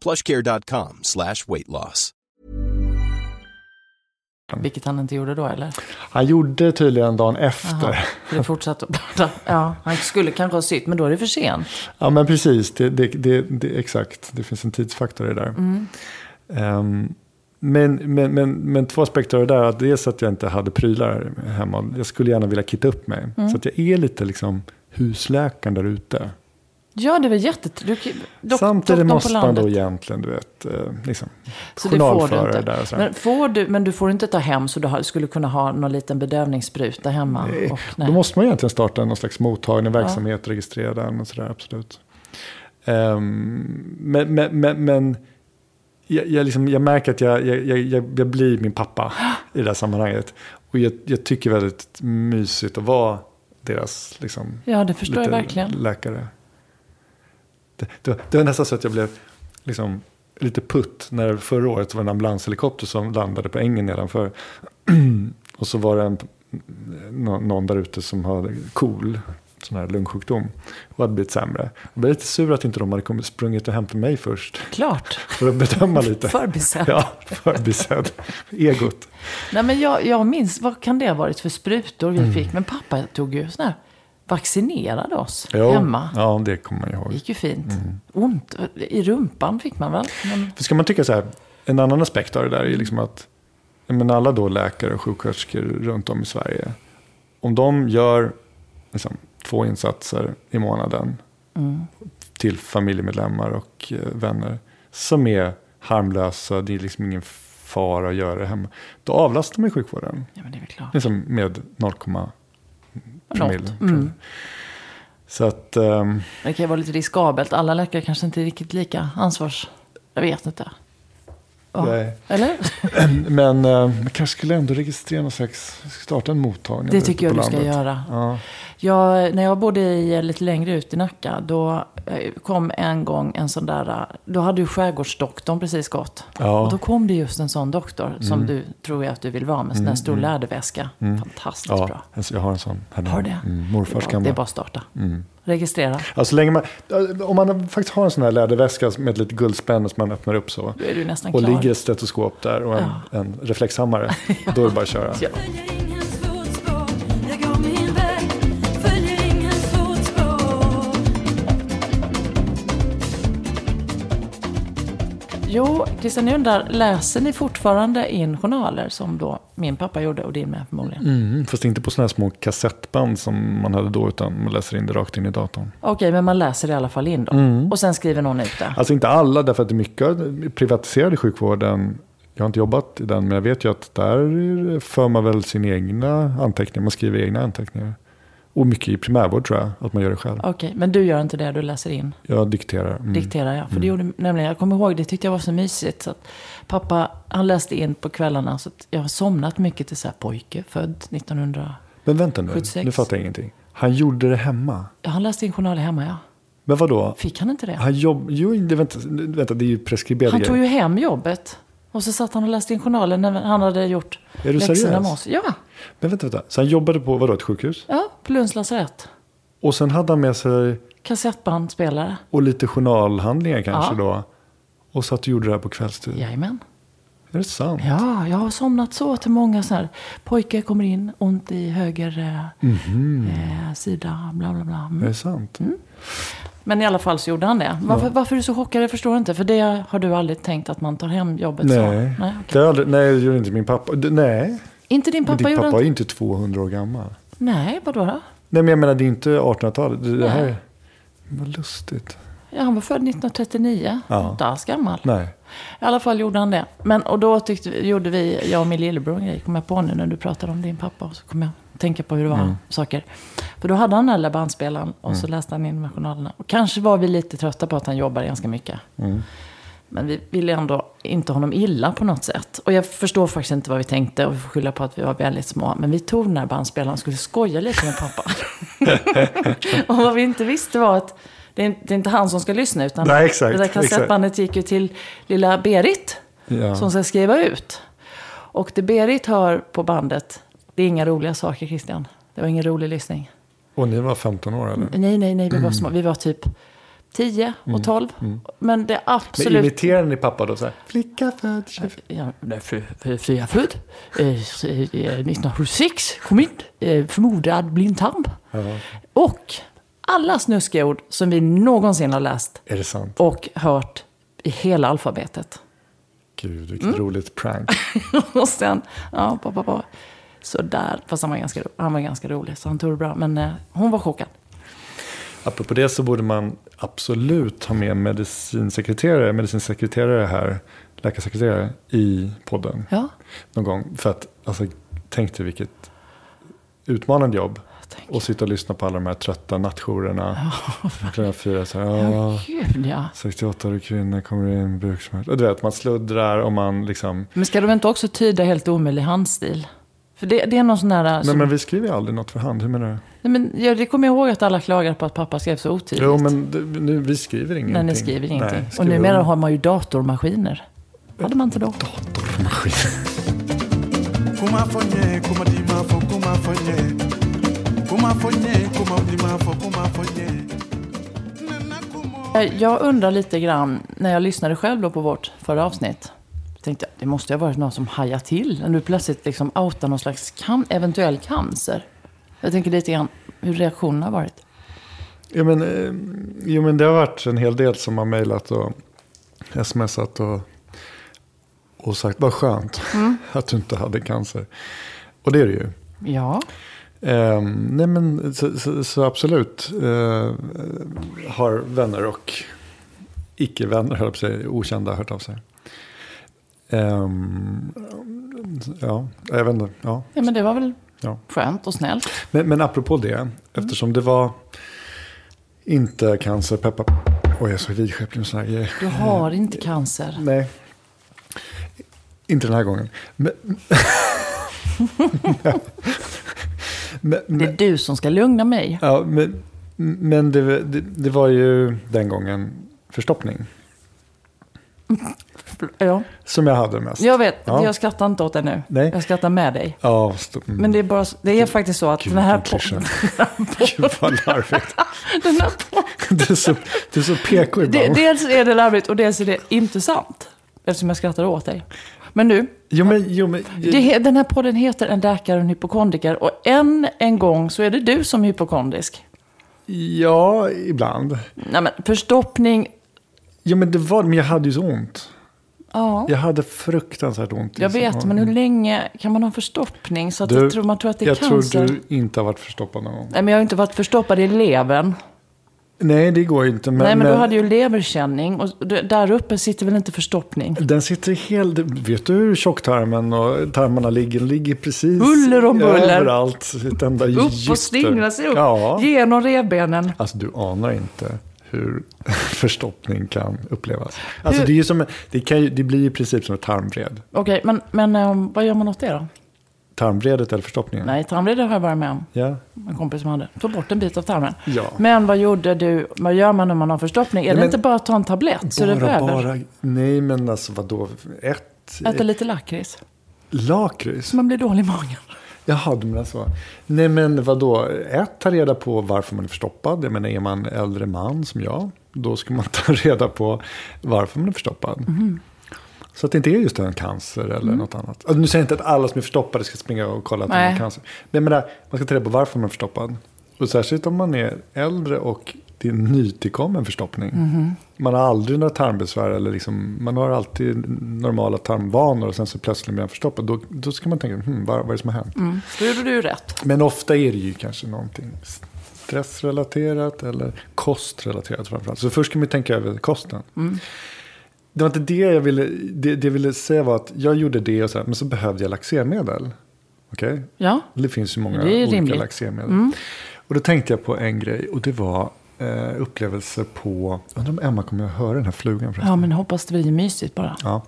plushcare.com slash weight loss. Vilket han inte gjorde då eller? Han gjorde tydligen dagen efter. Aha, det fortsatte att blöda. Ja, han skulle kanske ha sytt, men då är det för sent. Ja, men precis. Det, det, det, det, exakt. Det finns en tidsfaktor i det där. Mm. Um, men, men, men, men två aspekter av det där. Att dels att jag inte hade prylar hemma. Jag skulle gärna vilja kitta upp mig. Mm. Så att jag är lite liksom husläkaren där ute. Ja, det var jättetrevligt. Samtidigt måste man då egentligen, du vet, eh, liksom, Så det får du journalföra inte. Men, får du, men du får inte ta hem så du skulle kunna ha någon liten bedövningsspruta hemma? Nej, Och, Då måste man egentligen starta någon slags mottagning, verksamhet, registrera den och sådär, absolut. Ehm, men men, men, men jag, jag, liksom, jag märker att jag, jag, blir min pappa [GASPS] i det här sammanhanget. Och jag, tycker väldigt mysigt att vara deras liksom, Ja, det förstår jag verkligen. läkare. Det, det, det var nästan så att jag blev liksom, lite putt när förra året var en ambulanshelikopter som landade på ängen nedanför. [CLEARS THROAT] och så var det en, nå- någon där ute som hade KOL, sån här lungsjukdom, och hade blivit sämre. Jag blev lite sur att inte de hade kommit sprungit och hämtat mig först. Klart. För att bedöma lite. [LAUGHS] Förbisedd. Ja, förbisedd. Egot. Nej, men jag, jag minns, vad kan det ha varit för sprutor Mm. vi fick? Men pappa tog ju sån här, vaccinerade oss Jo, hemma. Ja, det kommer man ihåg. Det gick ju fint. Mm. Ont i rumpan fick man väl? Men, För ska man tycka så här, en annan aspekt av det där är liksom att men alla då läkare och sjuksköterskor runt om i Sverige, om de gör liksom, två insatser i månaden mm. till familjemedlemmar och eh, vänner som är harmlösa, det är liksom ingen fara att göra det hemma. Då avlastar man ju sjukvården. ja, men det är väl klart. Liksom med 0, Något. Mm. Så att, Men Det kan ju vara lite riskabelt. Alla läkare kanske inte är riktigt lika ansvars... Jag vet inte. Ja. Nej. Eller? [LAUGHS] men eh, man kanske skulle ändå registrera någon slags, starta en mottagning. Det tycker jag du ska göra. Ja. Jag, när jag bodde i, lite längre ut i Nacka, då eh, kom en gång en sån där... eh, Då hade ju skärgårdsdoktorn precis gått. Ja. Och då kom det just en sån doktor som Mm. du tror jag att du vill vara med. En sån där stor läderväska. Fantastiskt Ja, bra. alltså jag har en sån. Här Har du det? Mm, morfars det, är bara, gamla. det är bara att starta. Mm. Registrera. Alltså, länge man, om man faktiskt har en sån här läderväska med ett litet guldspänn som man öppnar upp så. Då är du nästan Och klar. ligger ett stetoskop där och en, en reflexhammare. [LAUGHS] Då är det bara att köra. Ja. Jo, Christian, jag undrar, läser ni fortfarande in journaler som då min pappa gjorde och din med förmodligen? Mm, fast inte på såna här små kassettband som man hade då utan man läser in det rakt in i datorn. Okej, men man läser i alla fall in då. Mm. Och sen skriver någon ut det. Alltså inte alla, därför att det är mycket privatiserade sjukvården. Jag har inte jobbat i den, men jag vet ju att där för man väl sina egna anteckningar. Man skriver egna anteckningar. Och mycket i primärvård tror jag, att man gör det själv. Okej, men du gör inte det, du läser in. Jag dikterar. Mm. Dikterar jag. För det gjorde nämligen, jag kommer ihåg, det tyckte jag var så mysigt. Så pappa, han läste in på kvällarna. Så att jag har somnat mycket till så här pojke, född 1900. Men vänta nu, 76. nu fattar jag ingenting. Han gjorde det hemma. Ja, han läste in journaler hemma, ja. Men vad då? Fick han inte det? Han jobb... Jo, det, vänta, vänta, det är ju preskriberade Han tog ju hem jobbet. Och så satt han och läste in journalen när han hade gjort läxorna med oss. Ja, Men vänta, vänta. Så han jobbade på, vadå, ett sjukhus? ja, på Lunds lasarett. Och sen hade han med sig, Kassettbandspelare. och lite journalhandlingar kanske Ja. då. Och satt och gjorde det här på kvällstid. Jajamän. Är det sant? Ja, jag har somnat så till många så här. Pojke kommer in, ont i höger eh, eh, sida, bla bla bla. Mm. Är det sant? Men i alla fall så gjorde han det. Varför, varför är du så chockad? Jag förstår inte. För det har du aldrig tänkt att man tar hem jobbet så? Nej. Nej, okej. Det aldrig, nej, det gjorde inte min pappa. Nej. Inte din Men pappa din gjorde pappa är inte... ju inte 200 år gammal. Nej, vadå då? Nej, men jag menar det är inte 1800-talet. Det, det här Vad lustigt. Ja, han var född 1939. Ja. Inte alls gammal. Nej. I alla fall gjorde han det. Men, och då tyckte, gjorde vi, jag och min lillebror en grej, kom jag på nu när du pratade om din pappa. Och så kom jag att tänka på hur det var Mm. saker. För då hade han den där lilla bandspelaren och så läste han in med journalerna. Och kanske var vi lite trötta på att han jobbar ganska mycket. Mm. Men vi ville ändå inte honom illa på något sätt. Och jag förstår faktiskt inte vad vi tänkte och vi får skylla på att vi var väldigt små. Men vi tog den här bandspelaren och skulle skoja lite med pappa. [LAUGHS] och vad vi inte visste var att det är, inte han som ska lyssna utan Nej, exakt, det där kassettbandet gick ju till lilla Berit Ja. som ska skriva ut. Och det Berit hör på bandet, det är inga roliga saker Christian. Det var ingen rolig lyssning. Och ni var 15 år eller? Nej, nej, nej, vi var små. Vi var typ 10 och 12. Men det är Men absolut... imiterar ni pappa då? Så här, Flicka född 25. Ja, är född eh, s- eh, 1976, kom in, eh, förmodad blindtarm. Och alla snuskiga ord som vi någonsin har läst Är det sant? och hört i hela alfabetet. Gud, vilket Mm. roligt prank. [LAUGHS] och sen, ja, pappa, pappa. Så där, fast han var ganska, han var ganska rolig, så han tog det bra. Men eh, hon var chockad. Apropå det så borde man absolut ha med medicinsekreterare, medicinsekreterare här, läkarsekreterare i podden Ja, någon gång. För att, alltså, tänk dig vilket utmanande jobb. tänk. Och sitta och lyssna på alla de här trötta nattjourerna. Klockan fyra så här, ja, gud ja. 68 kvinnor kommer in, buksmärta. Du vet, man sluddrar och man liksom... Men ska de inte också tyda helt omöjlig handstil? För det, det är någon sån här... Men, som, men vi skriver ju aldrig något för hand, hur menar du? Nej, men jag, det kommer jag ihåg att alla klagar på att pappa skrev så otidigt. Jo, men det, nu, vi skriver ingenting. Nej, ni skriver ingenting. och skriver numera de- har man ju datormaskiner. Hade man inte då? Datormaskin. kuma fɔ n ye kuma di ma fɔ kuma fɔ n ye kuma fɔ n ye kuma di ma fɔ kuma fɔ n ye nana kuma Eh, Jag undrar lite grann, när jag lyssnade själv då på vårt förra avsnitt. Tänkte jag, det måste ju ha varit någon som hajade till. När du plötsligt liksom outar någon slags can- eventuell cancer. Jag tänker lite grann hur reaktionen har varit. Ja, men, eh, jo, men det har varit en hel del som har mejlat och smsat och, och sagt vad skönt [LAUGHS] att du inte hade cancer. Och det är det ju. Ja, Eh, nej men så, så, så absolut eh, har vänner och icke-vänner, höll säga, okända hört av sig. Ehm, ja, jag vet inte. Ja. ja men det var väl Ja. skönt och snällt. Men, men apropå det, eftersom det var inte cancer, peppa... Oj, jag är så vidskeplig med sådana här grejer. Du har inte cancer. Nej. Inte den här gången. Men, men, [LAUGHS] Det är du som ska lugna mig. ja, men, men det, det, det var ju den gången förstoppning. [LAUGHS] Ja, Som jag hade mest. jag vet. Ja. Jag skrattar inte åt det nu. Nej. Jag skrattar med dig. Ja, mm. Men det är, bara, det är faktiskt så att Gud, den här podden... [LAUGHS] Gud vad larvigt. [LAUGHS] Den här podden Du är så, du är så PK ibland. dels är det larvigt och dels är det inte sant. Eftersom jag skrattar åt dig. Men nu, Jo, men, jo, men, det, den här podden heter En läkare och en hypokondriker. Och än en gång så är det du som är hypokondrisk. ja, ibland. Nej men förstoppning, Jo, men det var, men jag hade ju så ont. Ja. Jag hade fruktansvärt ont. i Jag vet, men hur länge kan man ha förstoppning så att Du, jag tror, man tror att det är jag cancer? tror du inte har varit förstoppad någon gång. Nej, men jag har inte varit förstoppad i levern. Nej, det går inte. Men, Nej, men du hade ju leverkänning och där uppe sitter väl inte förstoppning? Den sitter helt... Vet du hur tjocktarmen och tarmarna ligger? Den ligger precis Buller om buller. överallt. Ett enda Upp och slingra sig upp Ja. genom revbenen. Alltså du anar inte hur [LAUGHS] förstoppning kan upplevas. Alltså Hur- det, är ju som, det, kan ju, det blir ju i princip som ett tarmvred. Okej, men, men eh, vad gör man åt det då? Tarmvredet eller förstoppningen? Nej, tarmvred har jag varit med om. Ja. En kompis som hade. Tog bort en bit av tarmen. Ja. Men vad gjorde du? Vad gör man när man har förstoppning? Är Nej, det inte bara att ta en tablett så är det bara, över? bara, nej men alltså vadå? Ett, Äta lite lakrits. lakrits? Så man blir dålig i magen. Jaha, du menar så. Nej, men vadå? Ett, ta reda på varför man är förstoppad. Jag menar, är man äldre man som jag, då ska man [LAUGHS] ta reda på varför man är förstoppad. Mhm. Så att det inte är just en cancer eller något annat. Alltså, nu säger jag inte att alla som är förstoppade ska springa och kolla att de har cancer. Men jag menar, man ska ta reda på varför man är förstoppad. Och särskilt om man är äldre och det är en nytillkommen förstoppning. Mhm. Man har aldrig några tarmbesvär eller liksom, man har alltid normala tarmvanor och sen så plötsligt blir man förstoppad. Då, då ska man tänka, hmm, vad, vad är det som har hänt? Mm. Då gjorde du rätt. Men ofta är det ju kanske någonting stressrelaterat eller kostrelaterat framförallt. Så först ska man tänka över kosten. Mm. Det var inte det jag ville, det, det jag ville säga var att jag gjorde det och så här, men så behövde jag laxermedel. Okej? Ja, Det finns ju många olika rimligt. Mm. laxermedel. Och då tänkte jag på en grej och det var eh, upplevelser på, undrar om Emma kommer att höra den här flugan förresten. ja men hoppas det blir mysigt bara. Ja.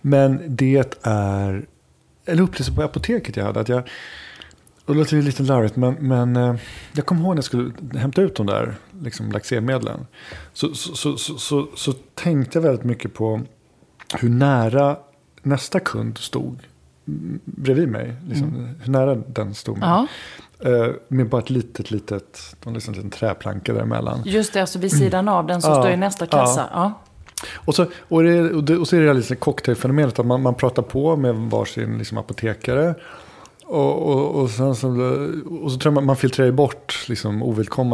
Men det är en upplevelse på apoteket jag hade. Att jag, och det låter lite larvigt, men, men eh, jag kommer ihåg när jag skulle hämta ut de där liksom, laxermedlen. Så, så, så, så, så, tänkte jag väldigt mycket på hur nära nästa kund stod mm, bredvid mig. Liksom, Hur nära den stod mig. Ja. Eh, med bara ett litet, litet, en liksom, liten träplanka däremellan. Just det, alltså vid sidan av den så Ja, står ju nästa kassa. Ja. Och så, och det, och det, och så är det liksom cocktailfenomenet att man, man pratar på med varsin liksom, apotekare. Och, och, och, sen så, och så tror jag man, man filtrerar bort liksom,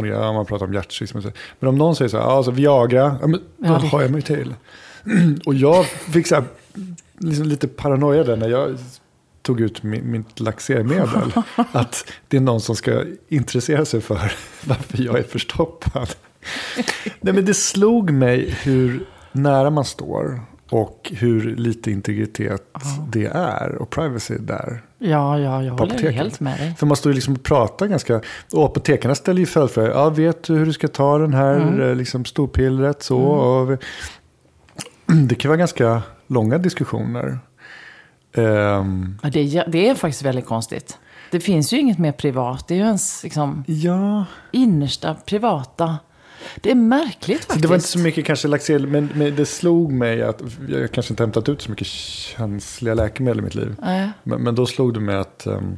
grejer. Ja, Man pratar om så. Men om någon säger så här, ja, alltså Viagra, ja, men, Ja, då det- har jag mig till. [CLEARS THROAT] Och jag fick så här, liksom lite paranoia där när jag tog ut min, mitt laxermedel. [LAUGHS] att det är någon som ska intressera sig för varför jag är förstoppad. Nej, men det slog mig hur nära man står och hur lite integritet det är och privacy där. Ja, ja, jag håller helt med dig. För man står ju liksom och pratar ganska... Och apotekarna ställer ju följdfrågor. Ja, vet du hur du ska ta den här Mm. eh, liksom, storpillret? Så, och, [CLEARS THROAT] det kan vara ganska långa diskussioner. Ehm, Ja, det, är, det är faktiskt väldigt konstigt. Det finns ju inget mer privat. Det är ju ens liksom, ja, innersta privata. Det är märkligt så faktiskt. det var inte så mycket kanske laxer, men, men det slog mig att jag kanske inte hämtat ut så mycket känsliga läkemedel i mitt liv. Nej. Men, men då slog det mig att ehm,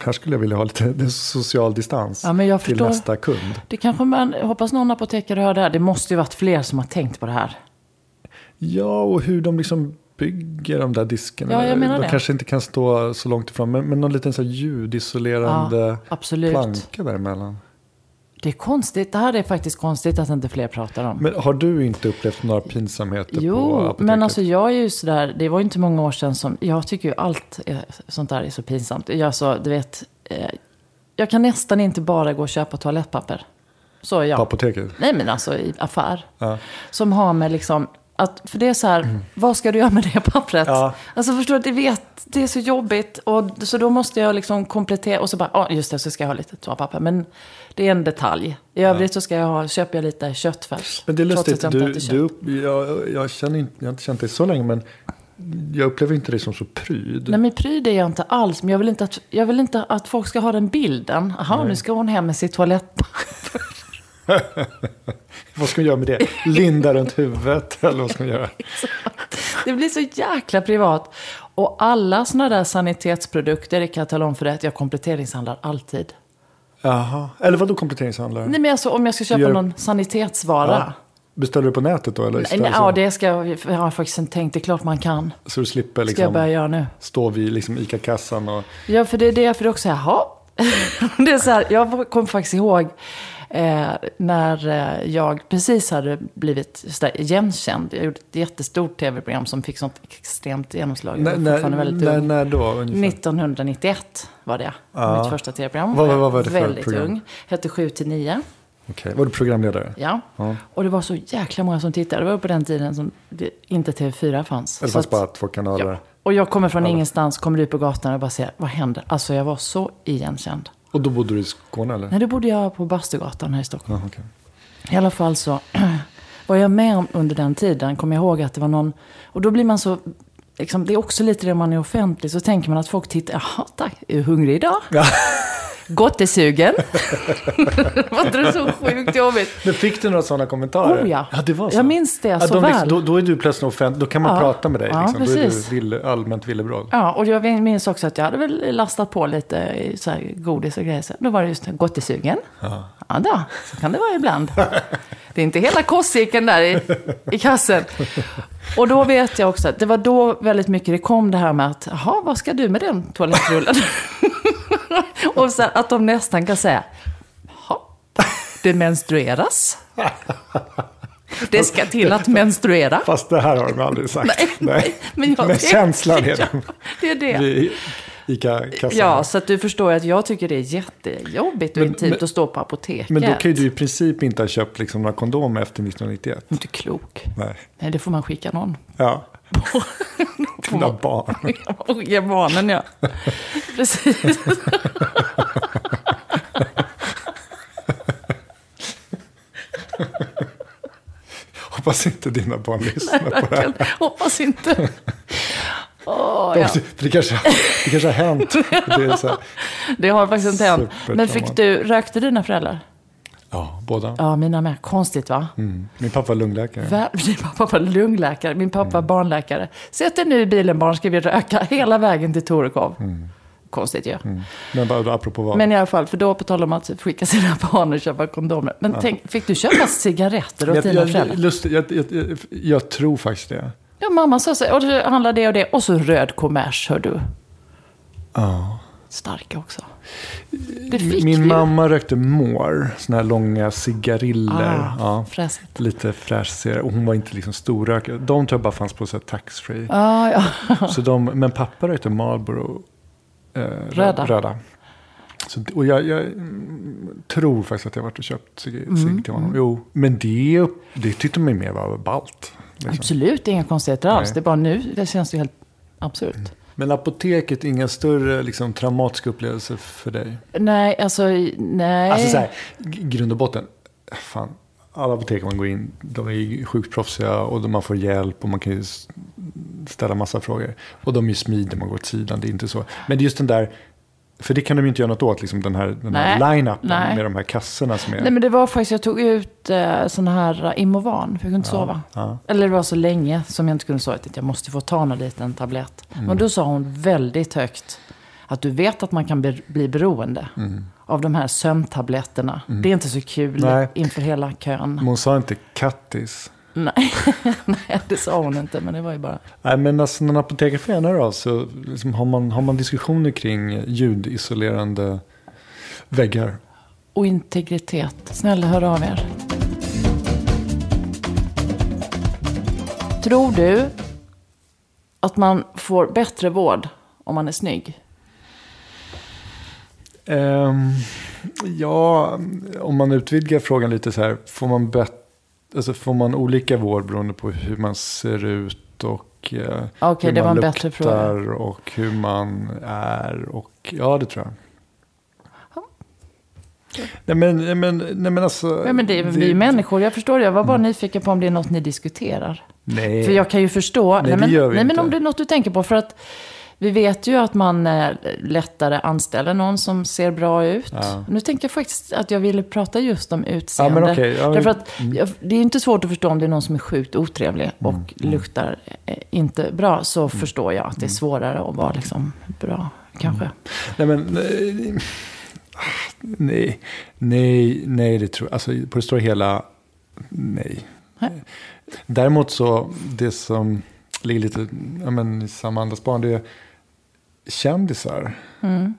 här skulle jag vilja ha lite [LAUGHS] social distans Ja, till förstår. nästa kund. Det kanske man, hoppas någon apotekare hör det här. Det måste ju varit fler som har tänkt på det här. Ja, och hur de liksom bygger de där diskarna. Ja, jag menar de det. kanske inte kan stå så långt ifrån, men, men någon liten så ljudisolerande Ja, absolut. planka däremellan. Det är konstigt. Det här är faktiskt konstigt att inte fler pratar om. Men har du inte upplevt några pinsamheter på Jo, apoteket? men alltså jag är ju sådär, det var inte många år sedan som, jag tycker ju allt är, sånt där är så pinsamt. Jag så, du vet, eh, jag kan nästan inte bara gå och köpa toalettpapper. Så är jag. På apoteket? Nej men alltså i affär. Ja. Som har med liksom, att, för det är så här, vad ska du göra med det pappret? Ja. Alltså förstår du, det vet, det är så jobbigt. Och, så då måste jag liksom komplettera, och så bara, ja just det, så ska jag ha lite toapapper. Men det är en detalj. I övrigt så ska jag ha, köper jag lite köttfärs. Men det är lustigt, jag du, du, jag, jag, känner inte, jag har inte känt dig så länge, men jag upplever inte dig som så pryd. Nej men pryd är jag inte alls. Men jag vill inte att, jag vill inte att folk ska ha den bilden. Jaha, nu ska hon hem med sitt toalettpapper. [LAUGHS] Vad ska hon göra med det? Linda runt huvudet, [LAUGHS] eller vad ska hon göra? Det blir så jäkla privat. Och alla sådana där sanitetsprodukter, det kan jag tala om för dig, att jag kompletteringshandlar alltid. Jaha, eller vad då kompletteringshandlare? Nej men alltså om jag ska köpa gör- någon sanitetsvara. Ja. Beställer du på nätet då? Eller Nej, ja, det ska jag, jag har faktiskt inte tänkt. Det är klart man kan. så du slipper Ska jag börja liksom göra nu. stå vid liksom ICA-kassan och... Ja, för det är det, för det också, jaha. [LAUGHS] det är så här, jag kommer faktiskt ihåg eh, när eh, jag precis hade blivit igenkänd. Jag gjorde ett jättestort tv-program som fick sånt extremt genomslag. Jag var När, väldigt när, ung. när då ungefär? 1991 var det. Ja. Mitt första tv-program. Vad- vad var det för Väldigt program? ung. Hette 7 till 9. Okej, Var du programledare? Ja. Ja. Och det var så jäkla många som tittade. Det var på den tiden som det, inte TV4 fanns. Så fanns att- bara två kanaler? Ja. Och jag kommer från ingenstans, kommer ut på gatan och bara ser, vad händer? Alltså jag var så igenkänd. Och då bodde du i Skåne eller? Nej, då bodde jag på Bastugatan här i Stockholm. Ja, okej. I alla fall så [CLEARS THROAT] var jag med om under den tiden, kommer jag ihåg att det var någon, och då blir man så, liksom, det är också lite det man är offentlig, så tänker man att folk tittar, jaha tack, är du hungrig idag? Ja. [LAUGHS] Gottesugen? var inte det så sjukt jobbigt? Men fick du några sådana kommentarer? Oh ja. ja det var så. Jag minns det ja, så de väl. liksom, då, då är du plötsligt offentlig, då kan man Ja. prata med dig. Ja, Liksom. Då är precis. du ville, allmänt villebråd. Ja, och jag minns också att jag hade väl lastat på lite så här godis och grejer. Så Då var det just gottesugen. Ja. ja då, så kan det vara ibland. Det är inte hela kostcirkeln där i, i kassen. Och då vet jag också att det var då väldigt mycket det kom det här med att, jaha, vad ska du med den toalettrullen? [LAUGHS] och så att de nästan kan säga, jaha, det menstrueras. [LAUGHS] Det ska till att menstruera. Fast det här har de aldrig sagt. Nej, nej, men jag Men känslan är det. [LAUGHS] Det är det. Vid ICA-kassan. Ja, så att du förstår att jag tycker det är jättejobbigt och Men- intimt men- att stå på apoteket. Men då kan ju du i princip inte ha köpt liksom några kondomer efter 1991. Inte klok. Nej. Nej, det får man skicka någon. Ja. [LAUGHS] Dina barn. Ge barnen, ja. [LAUGHS] Precis. Hoppas inte dina barn lyssnar på det här. Hoppas inte. [LAUGHS] Åh, ja. Det, kanske, det kanske har hänt. [LAUGHS] Det här, Det har faktiskt inte hänt. Men fick du, rökte dina föräldrar? ja, båda. Ja, mina med. Konstigt va? Mm. Min pappa var lungläkare. Vär- Min [LAUGHS] pappa var lungläkare, min pappa var barnläkare. Sätt dig nu i bilen barn, ska vi röka [LAUGHS] hela vägen till Torekov. konstigt ju. Mm. Men bara apropå vad? Men i alla fall, för då på tal om att skicka sina barn och köpa kondomer. Men tänk, fick du köpa cigaretter åt jag, dina jag, föräldrar? lust, jag, jag, jag tror faktiskt det. Ja, mamma sa så, och det handlar det och det. Och så röd kommers, hör du. Ja. Starka också. Det fick Min vi. mamma rökte mår, såna här långa cigariller. Ah, ja. fräsigt. Lite fräschigare. Och hon var inte liksom storrökare. De tror jag bara fanns på så taxfree. Ah, ja. [LAUGHS] Så de, men pappa rökte Marlboro eh, rö- Röda. röda. Så, och jag, jag mm, tror faktiskt att jag varit och köpt cigg Mm, till honom. Jo, men det, det tyckte man mer var ballt. Liksom. Absolut inga konstigheter alls. Nej. Det är bara nu, det känns ju helt absurt. Men apoteket, inga större liksom, traumatiska upplevelser för dig? Nej, alltså nej. Alltså så här, grund och botten. Fan, alla apotek man går in, de är ju sjukt proffsiga och man får hjälp och man kan ju ställa massa frågor. Och de är ju smidiga, man går åt sidan, det är inte så. Men det är just den där, för det kan de ju inte göra något åt, liksom den här, den här Nej, line-upen nej. med de här kassorna som är... Nej men det var faktiskt, jag tog ut eh, sån här Imovan, för jag kunde inte sova. ja. Eller det var så länge som jag inte kunde sova, att jag måste få ta någon liten tablett. Mm. Men då sa hon väldigt högt att du vet att man kan be- bli beroende av de här sömntabletterna. Det är inte så kul Mm. Nej. inför hela kön. Men hon sa inte kattis. Nej. [LAUGHS] Nej, det sa hon inte, men det var ju bara... Nej, men alltså när gärna höra av sig. Liksom, har, man, har man diskussioner kring ljudisolerande väggar? Och integritet. Snälla, hör av er. Tror du att man får bättre vård om man är snygg? Ehm, ja, om man utvidgar frågan lite så här. Får man, bet- alltså, får man olika vård beroende på hur man ser ut och eh, Okej, hur det man luktar och hur man är. Och, ja, det tror jag. Nej men, nej, men, nej, men alltså. Ja, men det är vi är människor, jag förstår det. Jag var bara nyfiken på om det är något ni diskuterar. Nej. För jag kan ju förstå. Nej, det men, gör vi nej, men inte. om det är något du tänker på. För att vi vet ju att man eh, lättare anställer någon som ser bra ut. Ja. Nu tänker jag faktiskt att jag ville prata just om utseende. Ja, okej. Ja, Därför att jag, det är inte svårt att förstå om det är någon som är sjukt otrevlig och Mm, luktar eh, inte bra. Så förstår jag att det är Mm. svårare att vara liksom bra, kanske. Nej men. Nej, nej, nej, nej det tror jag. Alltså på det stora hela. Nej. Nej. Däremot så. Det som ligger lite ja, men, i samma andas barn. Det är kändisar. Mm.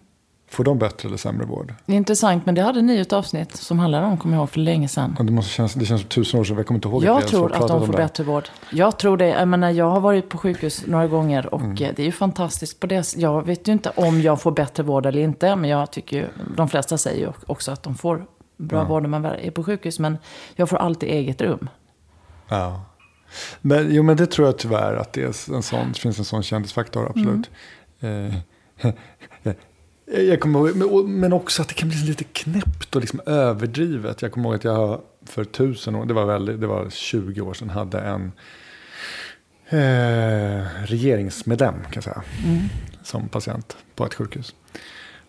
Får de bättre eller sämre vård? Det är intressant, men det hade ni ett avsnitt som handlade om, kommer jag ihåg, för länge sedan. Ja, Det, måste kännas, det känns som tusen år sedan. Jag kommer inte ihåg att Jag har tror att pratat de får det. bättre vård. Jag tror det. Jag, menar, jag har varit på sjukhus några gånger och Mm. eh, det är ju fantastiskt på det. Jag vet ju inte om jag får bättre vård eller inte. Men jag tycker ju, de flesta säger ju också att de får bra Ja. vård när man är på sjukhus. Men jag får alltid eget rum. Ja. Men, jo, men det tror jag tyvärr att det, är en sån, det finns en sån kändisfaktor, absolut. Mm. Eh, [LAUGHS] jag kommer ihåg, men, också att det kan bli lite knäppt och liksom överdrivet. Jag kommer ihåg att jag för tusen år, det var, väldigt, det var 20 år sedan, hade en eh, regeringsmedlem kan jag säga. Mm. Som patient på ett sjukhus.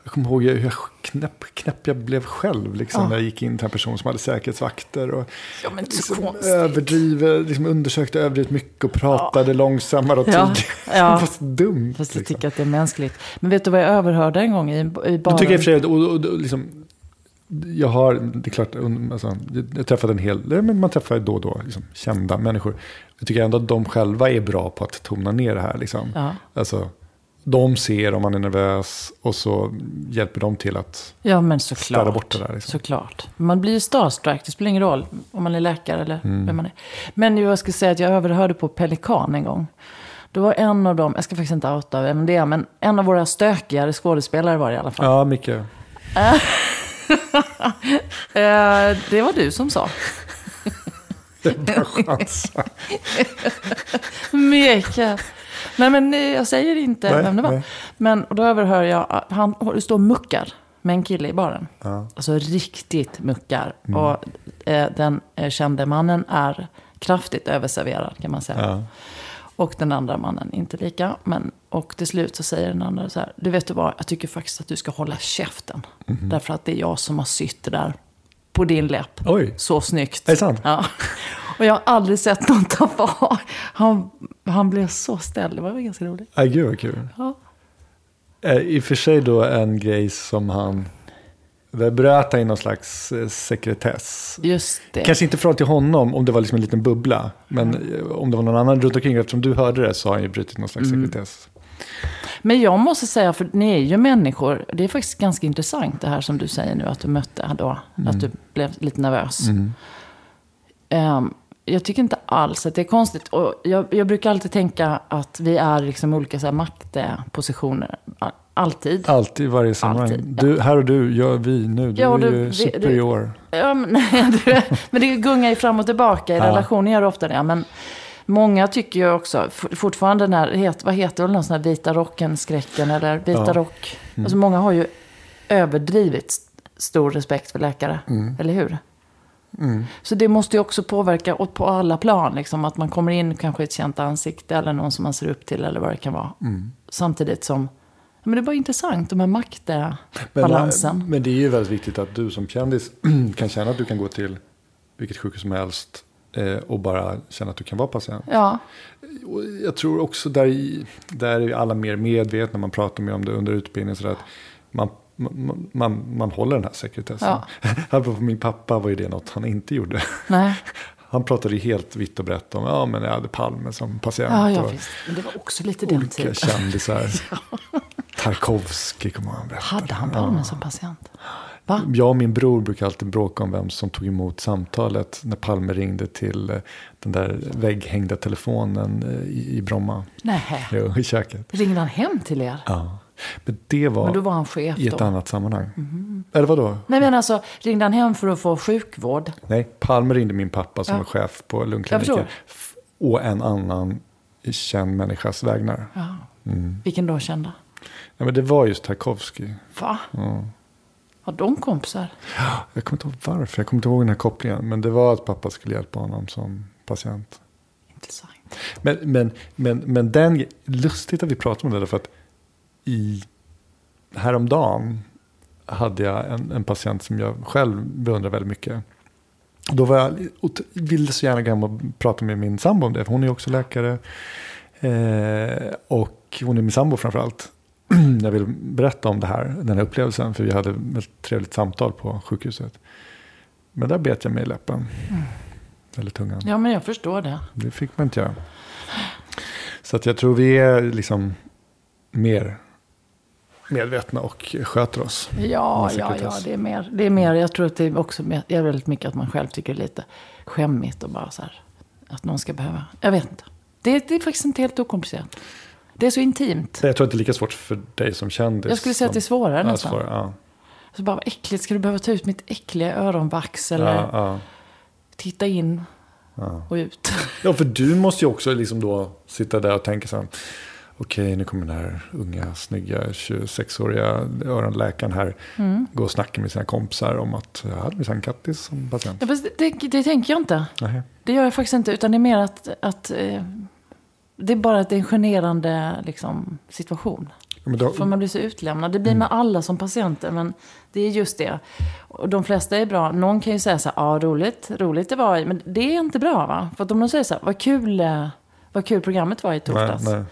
Jag kommer ihåg hur jag knäpp, knäpp jag blev själv liksom, Ja. när jag gick in till en person som hade säkerhetsvakter. Och, Ja, men liksom överdriver, liksom undersökte överdrivet mycket och pratade långsammare och Ja, tydligare. [LAUGHS] ja. Så dumt. Fast jag liksom. tycker att det är mänskligt. Men vet du vad jag överhörde en gång i, i Jag baren? tycker i och för sig, och, och, och, liksom, jag har, det är klart, alltså, jag har träffat en hel, men man träffar då och då liksom, kända människor. Jag tycker ändå att de själva är bra på att tona ner det här. Liksom. Ja. Alltså, de ser om man är nervös och så hjälper de till att Ja, men städa såklart. bort det där. Liksom. Såklart. Man blir ju starstruck, det spelar ingen roll om man är läkare eller Mm. vem man är. Men jag ska säga att jag överhörde på Pelikan en gång. Det var en av dem, jag ska faktiskt inte outa vem det är, men en av våra stökigare skådespelare var det i alla fall. Ja, Micke. Eh, [LAUGHS] det var du som sa. [LAUGHS] Det är bara chansa. Mikael. Nej men eh, jag säger inte Nej, vem det var. nej. Men och då överhör jag, att han står och muckar med en kille i baren. Ja. Mm. Alltså riktigt muckar. Och eh, den eh, kände mannen är kraftigt överserverad kan man säga. Ja. Och den andra mannen inte lika. Men, och till slut så säger den andra så här. Du vet du vad, jag tycker faktiskt att du ska hålla käften. Mhm. Därför att det är jag som har sytt det där på din läpp. Oj. Så snyggt. Är det sant? Ja. Och jag har aldrig sett någon ta var. Han, han blev så ställd. Det var ganska roligt. Aj, gud vad kul. Ja. Eh, I och för sig då en grej som han... Där bröt han i någon slags eh, sekretess. Just det. Kanske inte från till honom om det var liksom en liten bubbla. Men eh, om det var någon annan runt omkring. Eftersom du hörde det så har han ju brutit någon slags Mm. sekretess. Men jag måste säga, för ni är ju människor. Det är faktiskt ganska intressant det här som du säger nu. Att du mötte då. Att du blev lite nervös. Mm. Jag tycker inte alls att det är konstigt. Och jag, jag brukar alltid tänka att vi är liksom olika så här maktpositioner. Alltid. Alltid i varje sammanhang. Alltid, Du, här och du, jag, vi nu. Du Ja, är du- ju det- superior. Ja, men, [LAUGHS] det, men det gungar ju fram och tillbaka. I Ja. relationer gör det ofta det. Men många tycker ju också, for- fortfarande den här, het- vad heter det, sån här vita rocken-skräcken eller vita Ja. Mm. rock. Alltså många har ju överdrivit st- stor respekt för läkare. Mm. Eller hur? Så det måste ju också påverka på alla plan. Liksom, att man kommer in kanske ett känt ansikte eller någon som man ser upp till eller vad det kan vara. Mm. Samtidigt som, men det är bara intressant, de här Men, maktbalansen. men det är ju väldigt viktigt att du som kändis [CLEARS THROAT] kan känna att du kan gå till vilket sjukhus som helst. eh, Och bara känna att du kan vara patient. Ja, jag tror också där, där är alla mer medvetna. Man pratar med om det under utbildningen. Så att man, man, man, man håller den här sekretessen. Ja. [LAUGHS] Apropå min pappa var ju det något han inte gjorde. nej. [LAUGHS] Han pratade ju helt vitt och brett om ja, men jag hade Palme som patient. Ja, ja och visst. Men det var också lite den olika tiden. kändisar. [LAUGHS] Tarkovsky kommer han berätta. Hade han Palme som patient? Va? Jag och min bror brukar alltid bråka om vem som tog emot samtalet när Palme ringde till eh, den där vägghängda telefonen eh, i, i Bromma. Nej. Jo, i köket. Ringde han hem till er? Ja. Men det var, Men då var han chef i ett då? annat sammanhang. Eller vadå? Nej men alltså, ringde han hem för att få sjukvård? Nej, Palme ringde min pappa som Ja. var chef på lungkliniken. Och en annan känd människas vägnar. Ja. Mm. Vilken då kända? Ja, men det var just Tarkovsky. Va? Har de kompisar? Jag kommer inte ihåg varför, jag kommer inte ihåg den här kopplingen. Men det var att pappa skulle hjälpa honom som patient. Intressant. Men, men, men, men den, lustigt att vi pratar om det därför att i, häromdagen hade jag en, en patient som jag själv beundrar väldigt mycket. Då var jag, och ville så gärna gå hem och prata med min sambo om det, för hon är också läkare. Eh, och hon är min sambo framförallt. [CLEARS THROAT] Jag vill berätta om det här, den här upplevelsen, för vi hade ett trevligt samtal på sjukhuset. Men där bet jag mig i läppen. Eller tungan. Ja men jag förstår det. Det fick man inte göra. Så att jag tror vi är liksom mer medvetna och sköter oss. Ja, ja, ja, det är mer. Det är mer. Jag tror att det är också det är väldigt mycket att man själv tycker det är lite skämmigt och bara så här. Att någon ska behöva. Jag vet inte. Det, det är faktiskt inte helt okomplicerat. Det är så intimt. Jag tror att det är lika svårt för dig som kändis. Jag skulle säga att det är svårare nästan. svårare, ja. Så bara, vad äckligt, ska du behöva ta ut mitt äckliga öronvax? Eller Ja, ja. titta in och ut? ja, för du måste ju också liksom då sitta där och tänka så här. Okej, nu kommer den här unga, snygga, 26-åriga öronläkaren här Mm. gå och snacka med sina kompisar om att jag hade minsann Kattis som patient. Ja, fast det, det, det tänker jag inte. Nej. Det gör jag faktiskt inte. Utan det är mer att, att eh, det är bara att det är en generande liksom, situation. Ja, då, För man blir så utlämnad. Det blir med alla som patienter, men det är just det. Och de flesta är bra. Någon kan ju säga så här, ja roligt, roligt det var, men det är inte bra va? För att om de säger så här, vad kul, eh, vad kul programmet var i nej, torsdags. nej.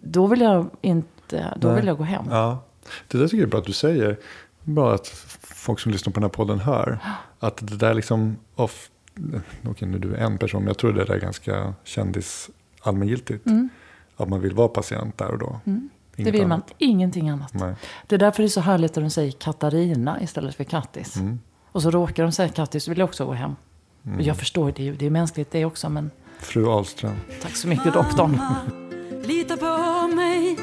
Då vill jag inte, då Nej. vill jag gå hem. Ja, det där tycker jag är bra att du säger. Bra att folk som lyssnar på den här podden hör. [GASPS] Att det där liksom, off, okej nu är du en person, men jag tror det där är ganska kändis allmängiltigt. Att man vill vara patient där och då. Mm. Det vill man, annat. ingenting annat. Nej. Det är därför det är så härligt att de säger Katarina istället för Kattis. Mm. Och så råkar de säga Kattis, så vill jag också gå hem. Mm. Och jag förstår, det är, ju- det är mänskligt det också, men Fru Ahlström. tack så mycket doktorn. [LAUGHS] Lita på mig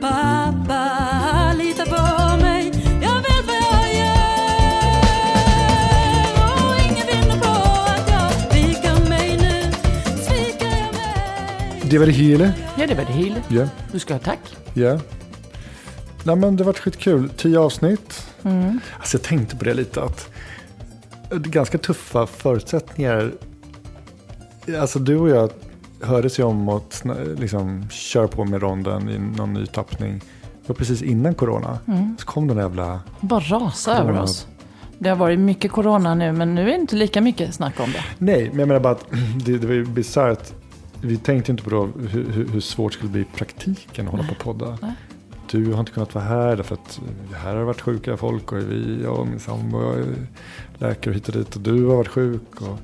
Pappa, lita på mig Jag vet vad jag gör Och ingen vinner på att jag viker mig nu Sviker jag mig Det var det hela. Ja, det var det hela. Ja. Du ska ha tack. Ja. Nej men det har varit skitkul. Tio avsnitt. Mm. Alltså jag tänkte på det lite att det är ganska tuffa förutsättningar. Alltså du och jag hördes ju om att liksom köra på med ronden i någon ny tappning. Det var precis innan corona. Mm. Så kom den jävla... Bara rasa över oss. Det har varit mycket corona nu, men nu är det inte lika mycket snack om det. Nej, men jag menar bara att [CLEARS THROAT] det, det var ju bisarrt. Vi tänkte inte på då hur, hur, svårt det skulle bli i praktiken att hålla på och podda. Nej. du har inte kunnat vara här därför att här har det varit sjuka folk och vi, jag och min sambo läkare hit och dit och du har varit sjuk. Och,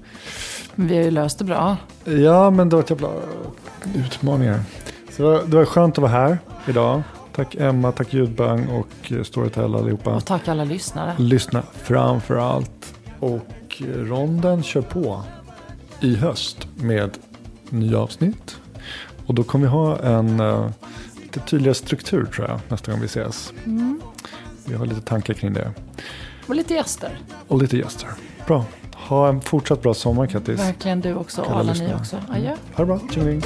Men vi har ju löst det bra. ja, men det var ett jävla utmaningar. Så det var, det var skönt att vara här idag. Tack Emma, tack Ljudbang och eh, Storytel allihopa. Och tack alla lyssnare. Lyssna framför allt. Och eh, ronden kör på i höst med nya avsnitt. Och då kommer vi ha en uh, lite tydligare struktur tror jag nästa gång vi ses. Mm. Vi har lite tankar kring det. Och lite gäster. Och lite gäster. Bra. Ha en fortsatt bra sommar Kattis. Verkligen du också Alla alla ni också. Adjö. Ha det bra. Tjingeling.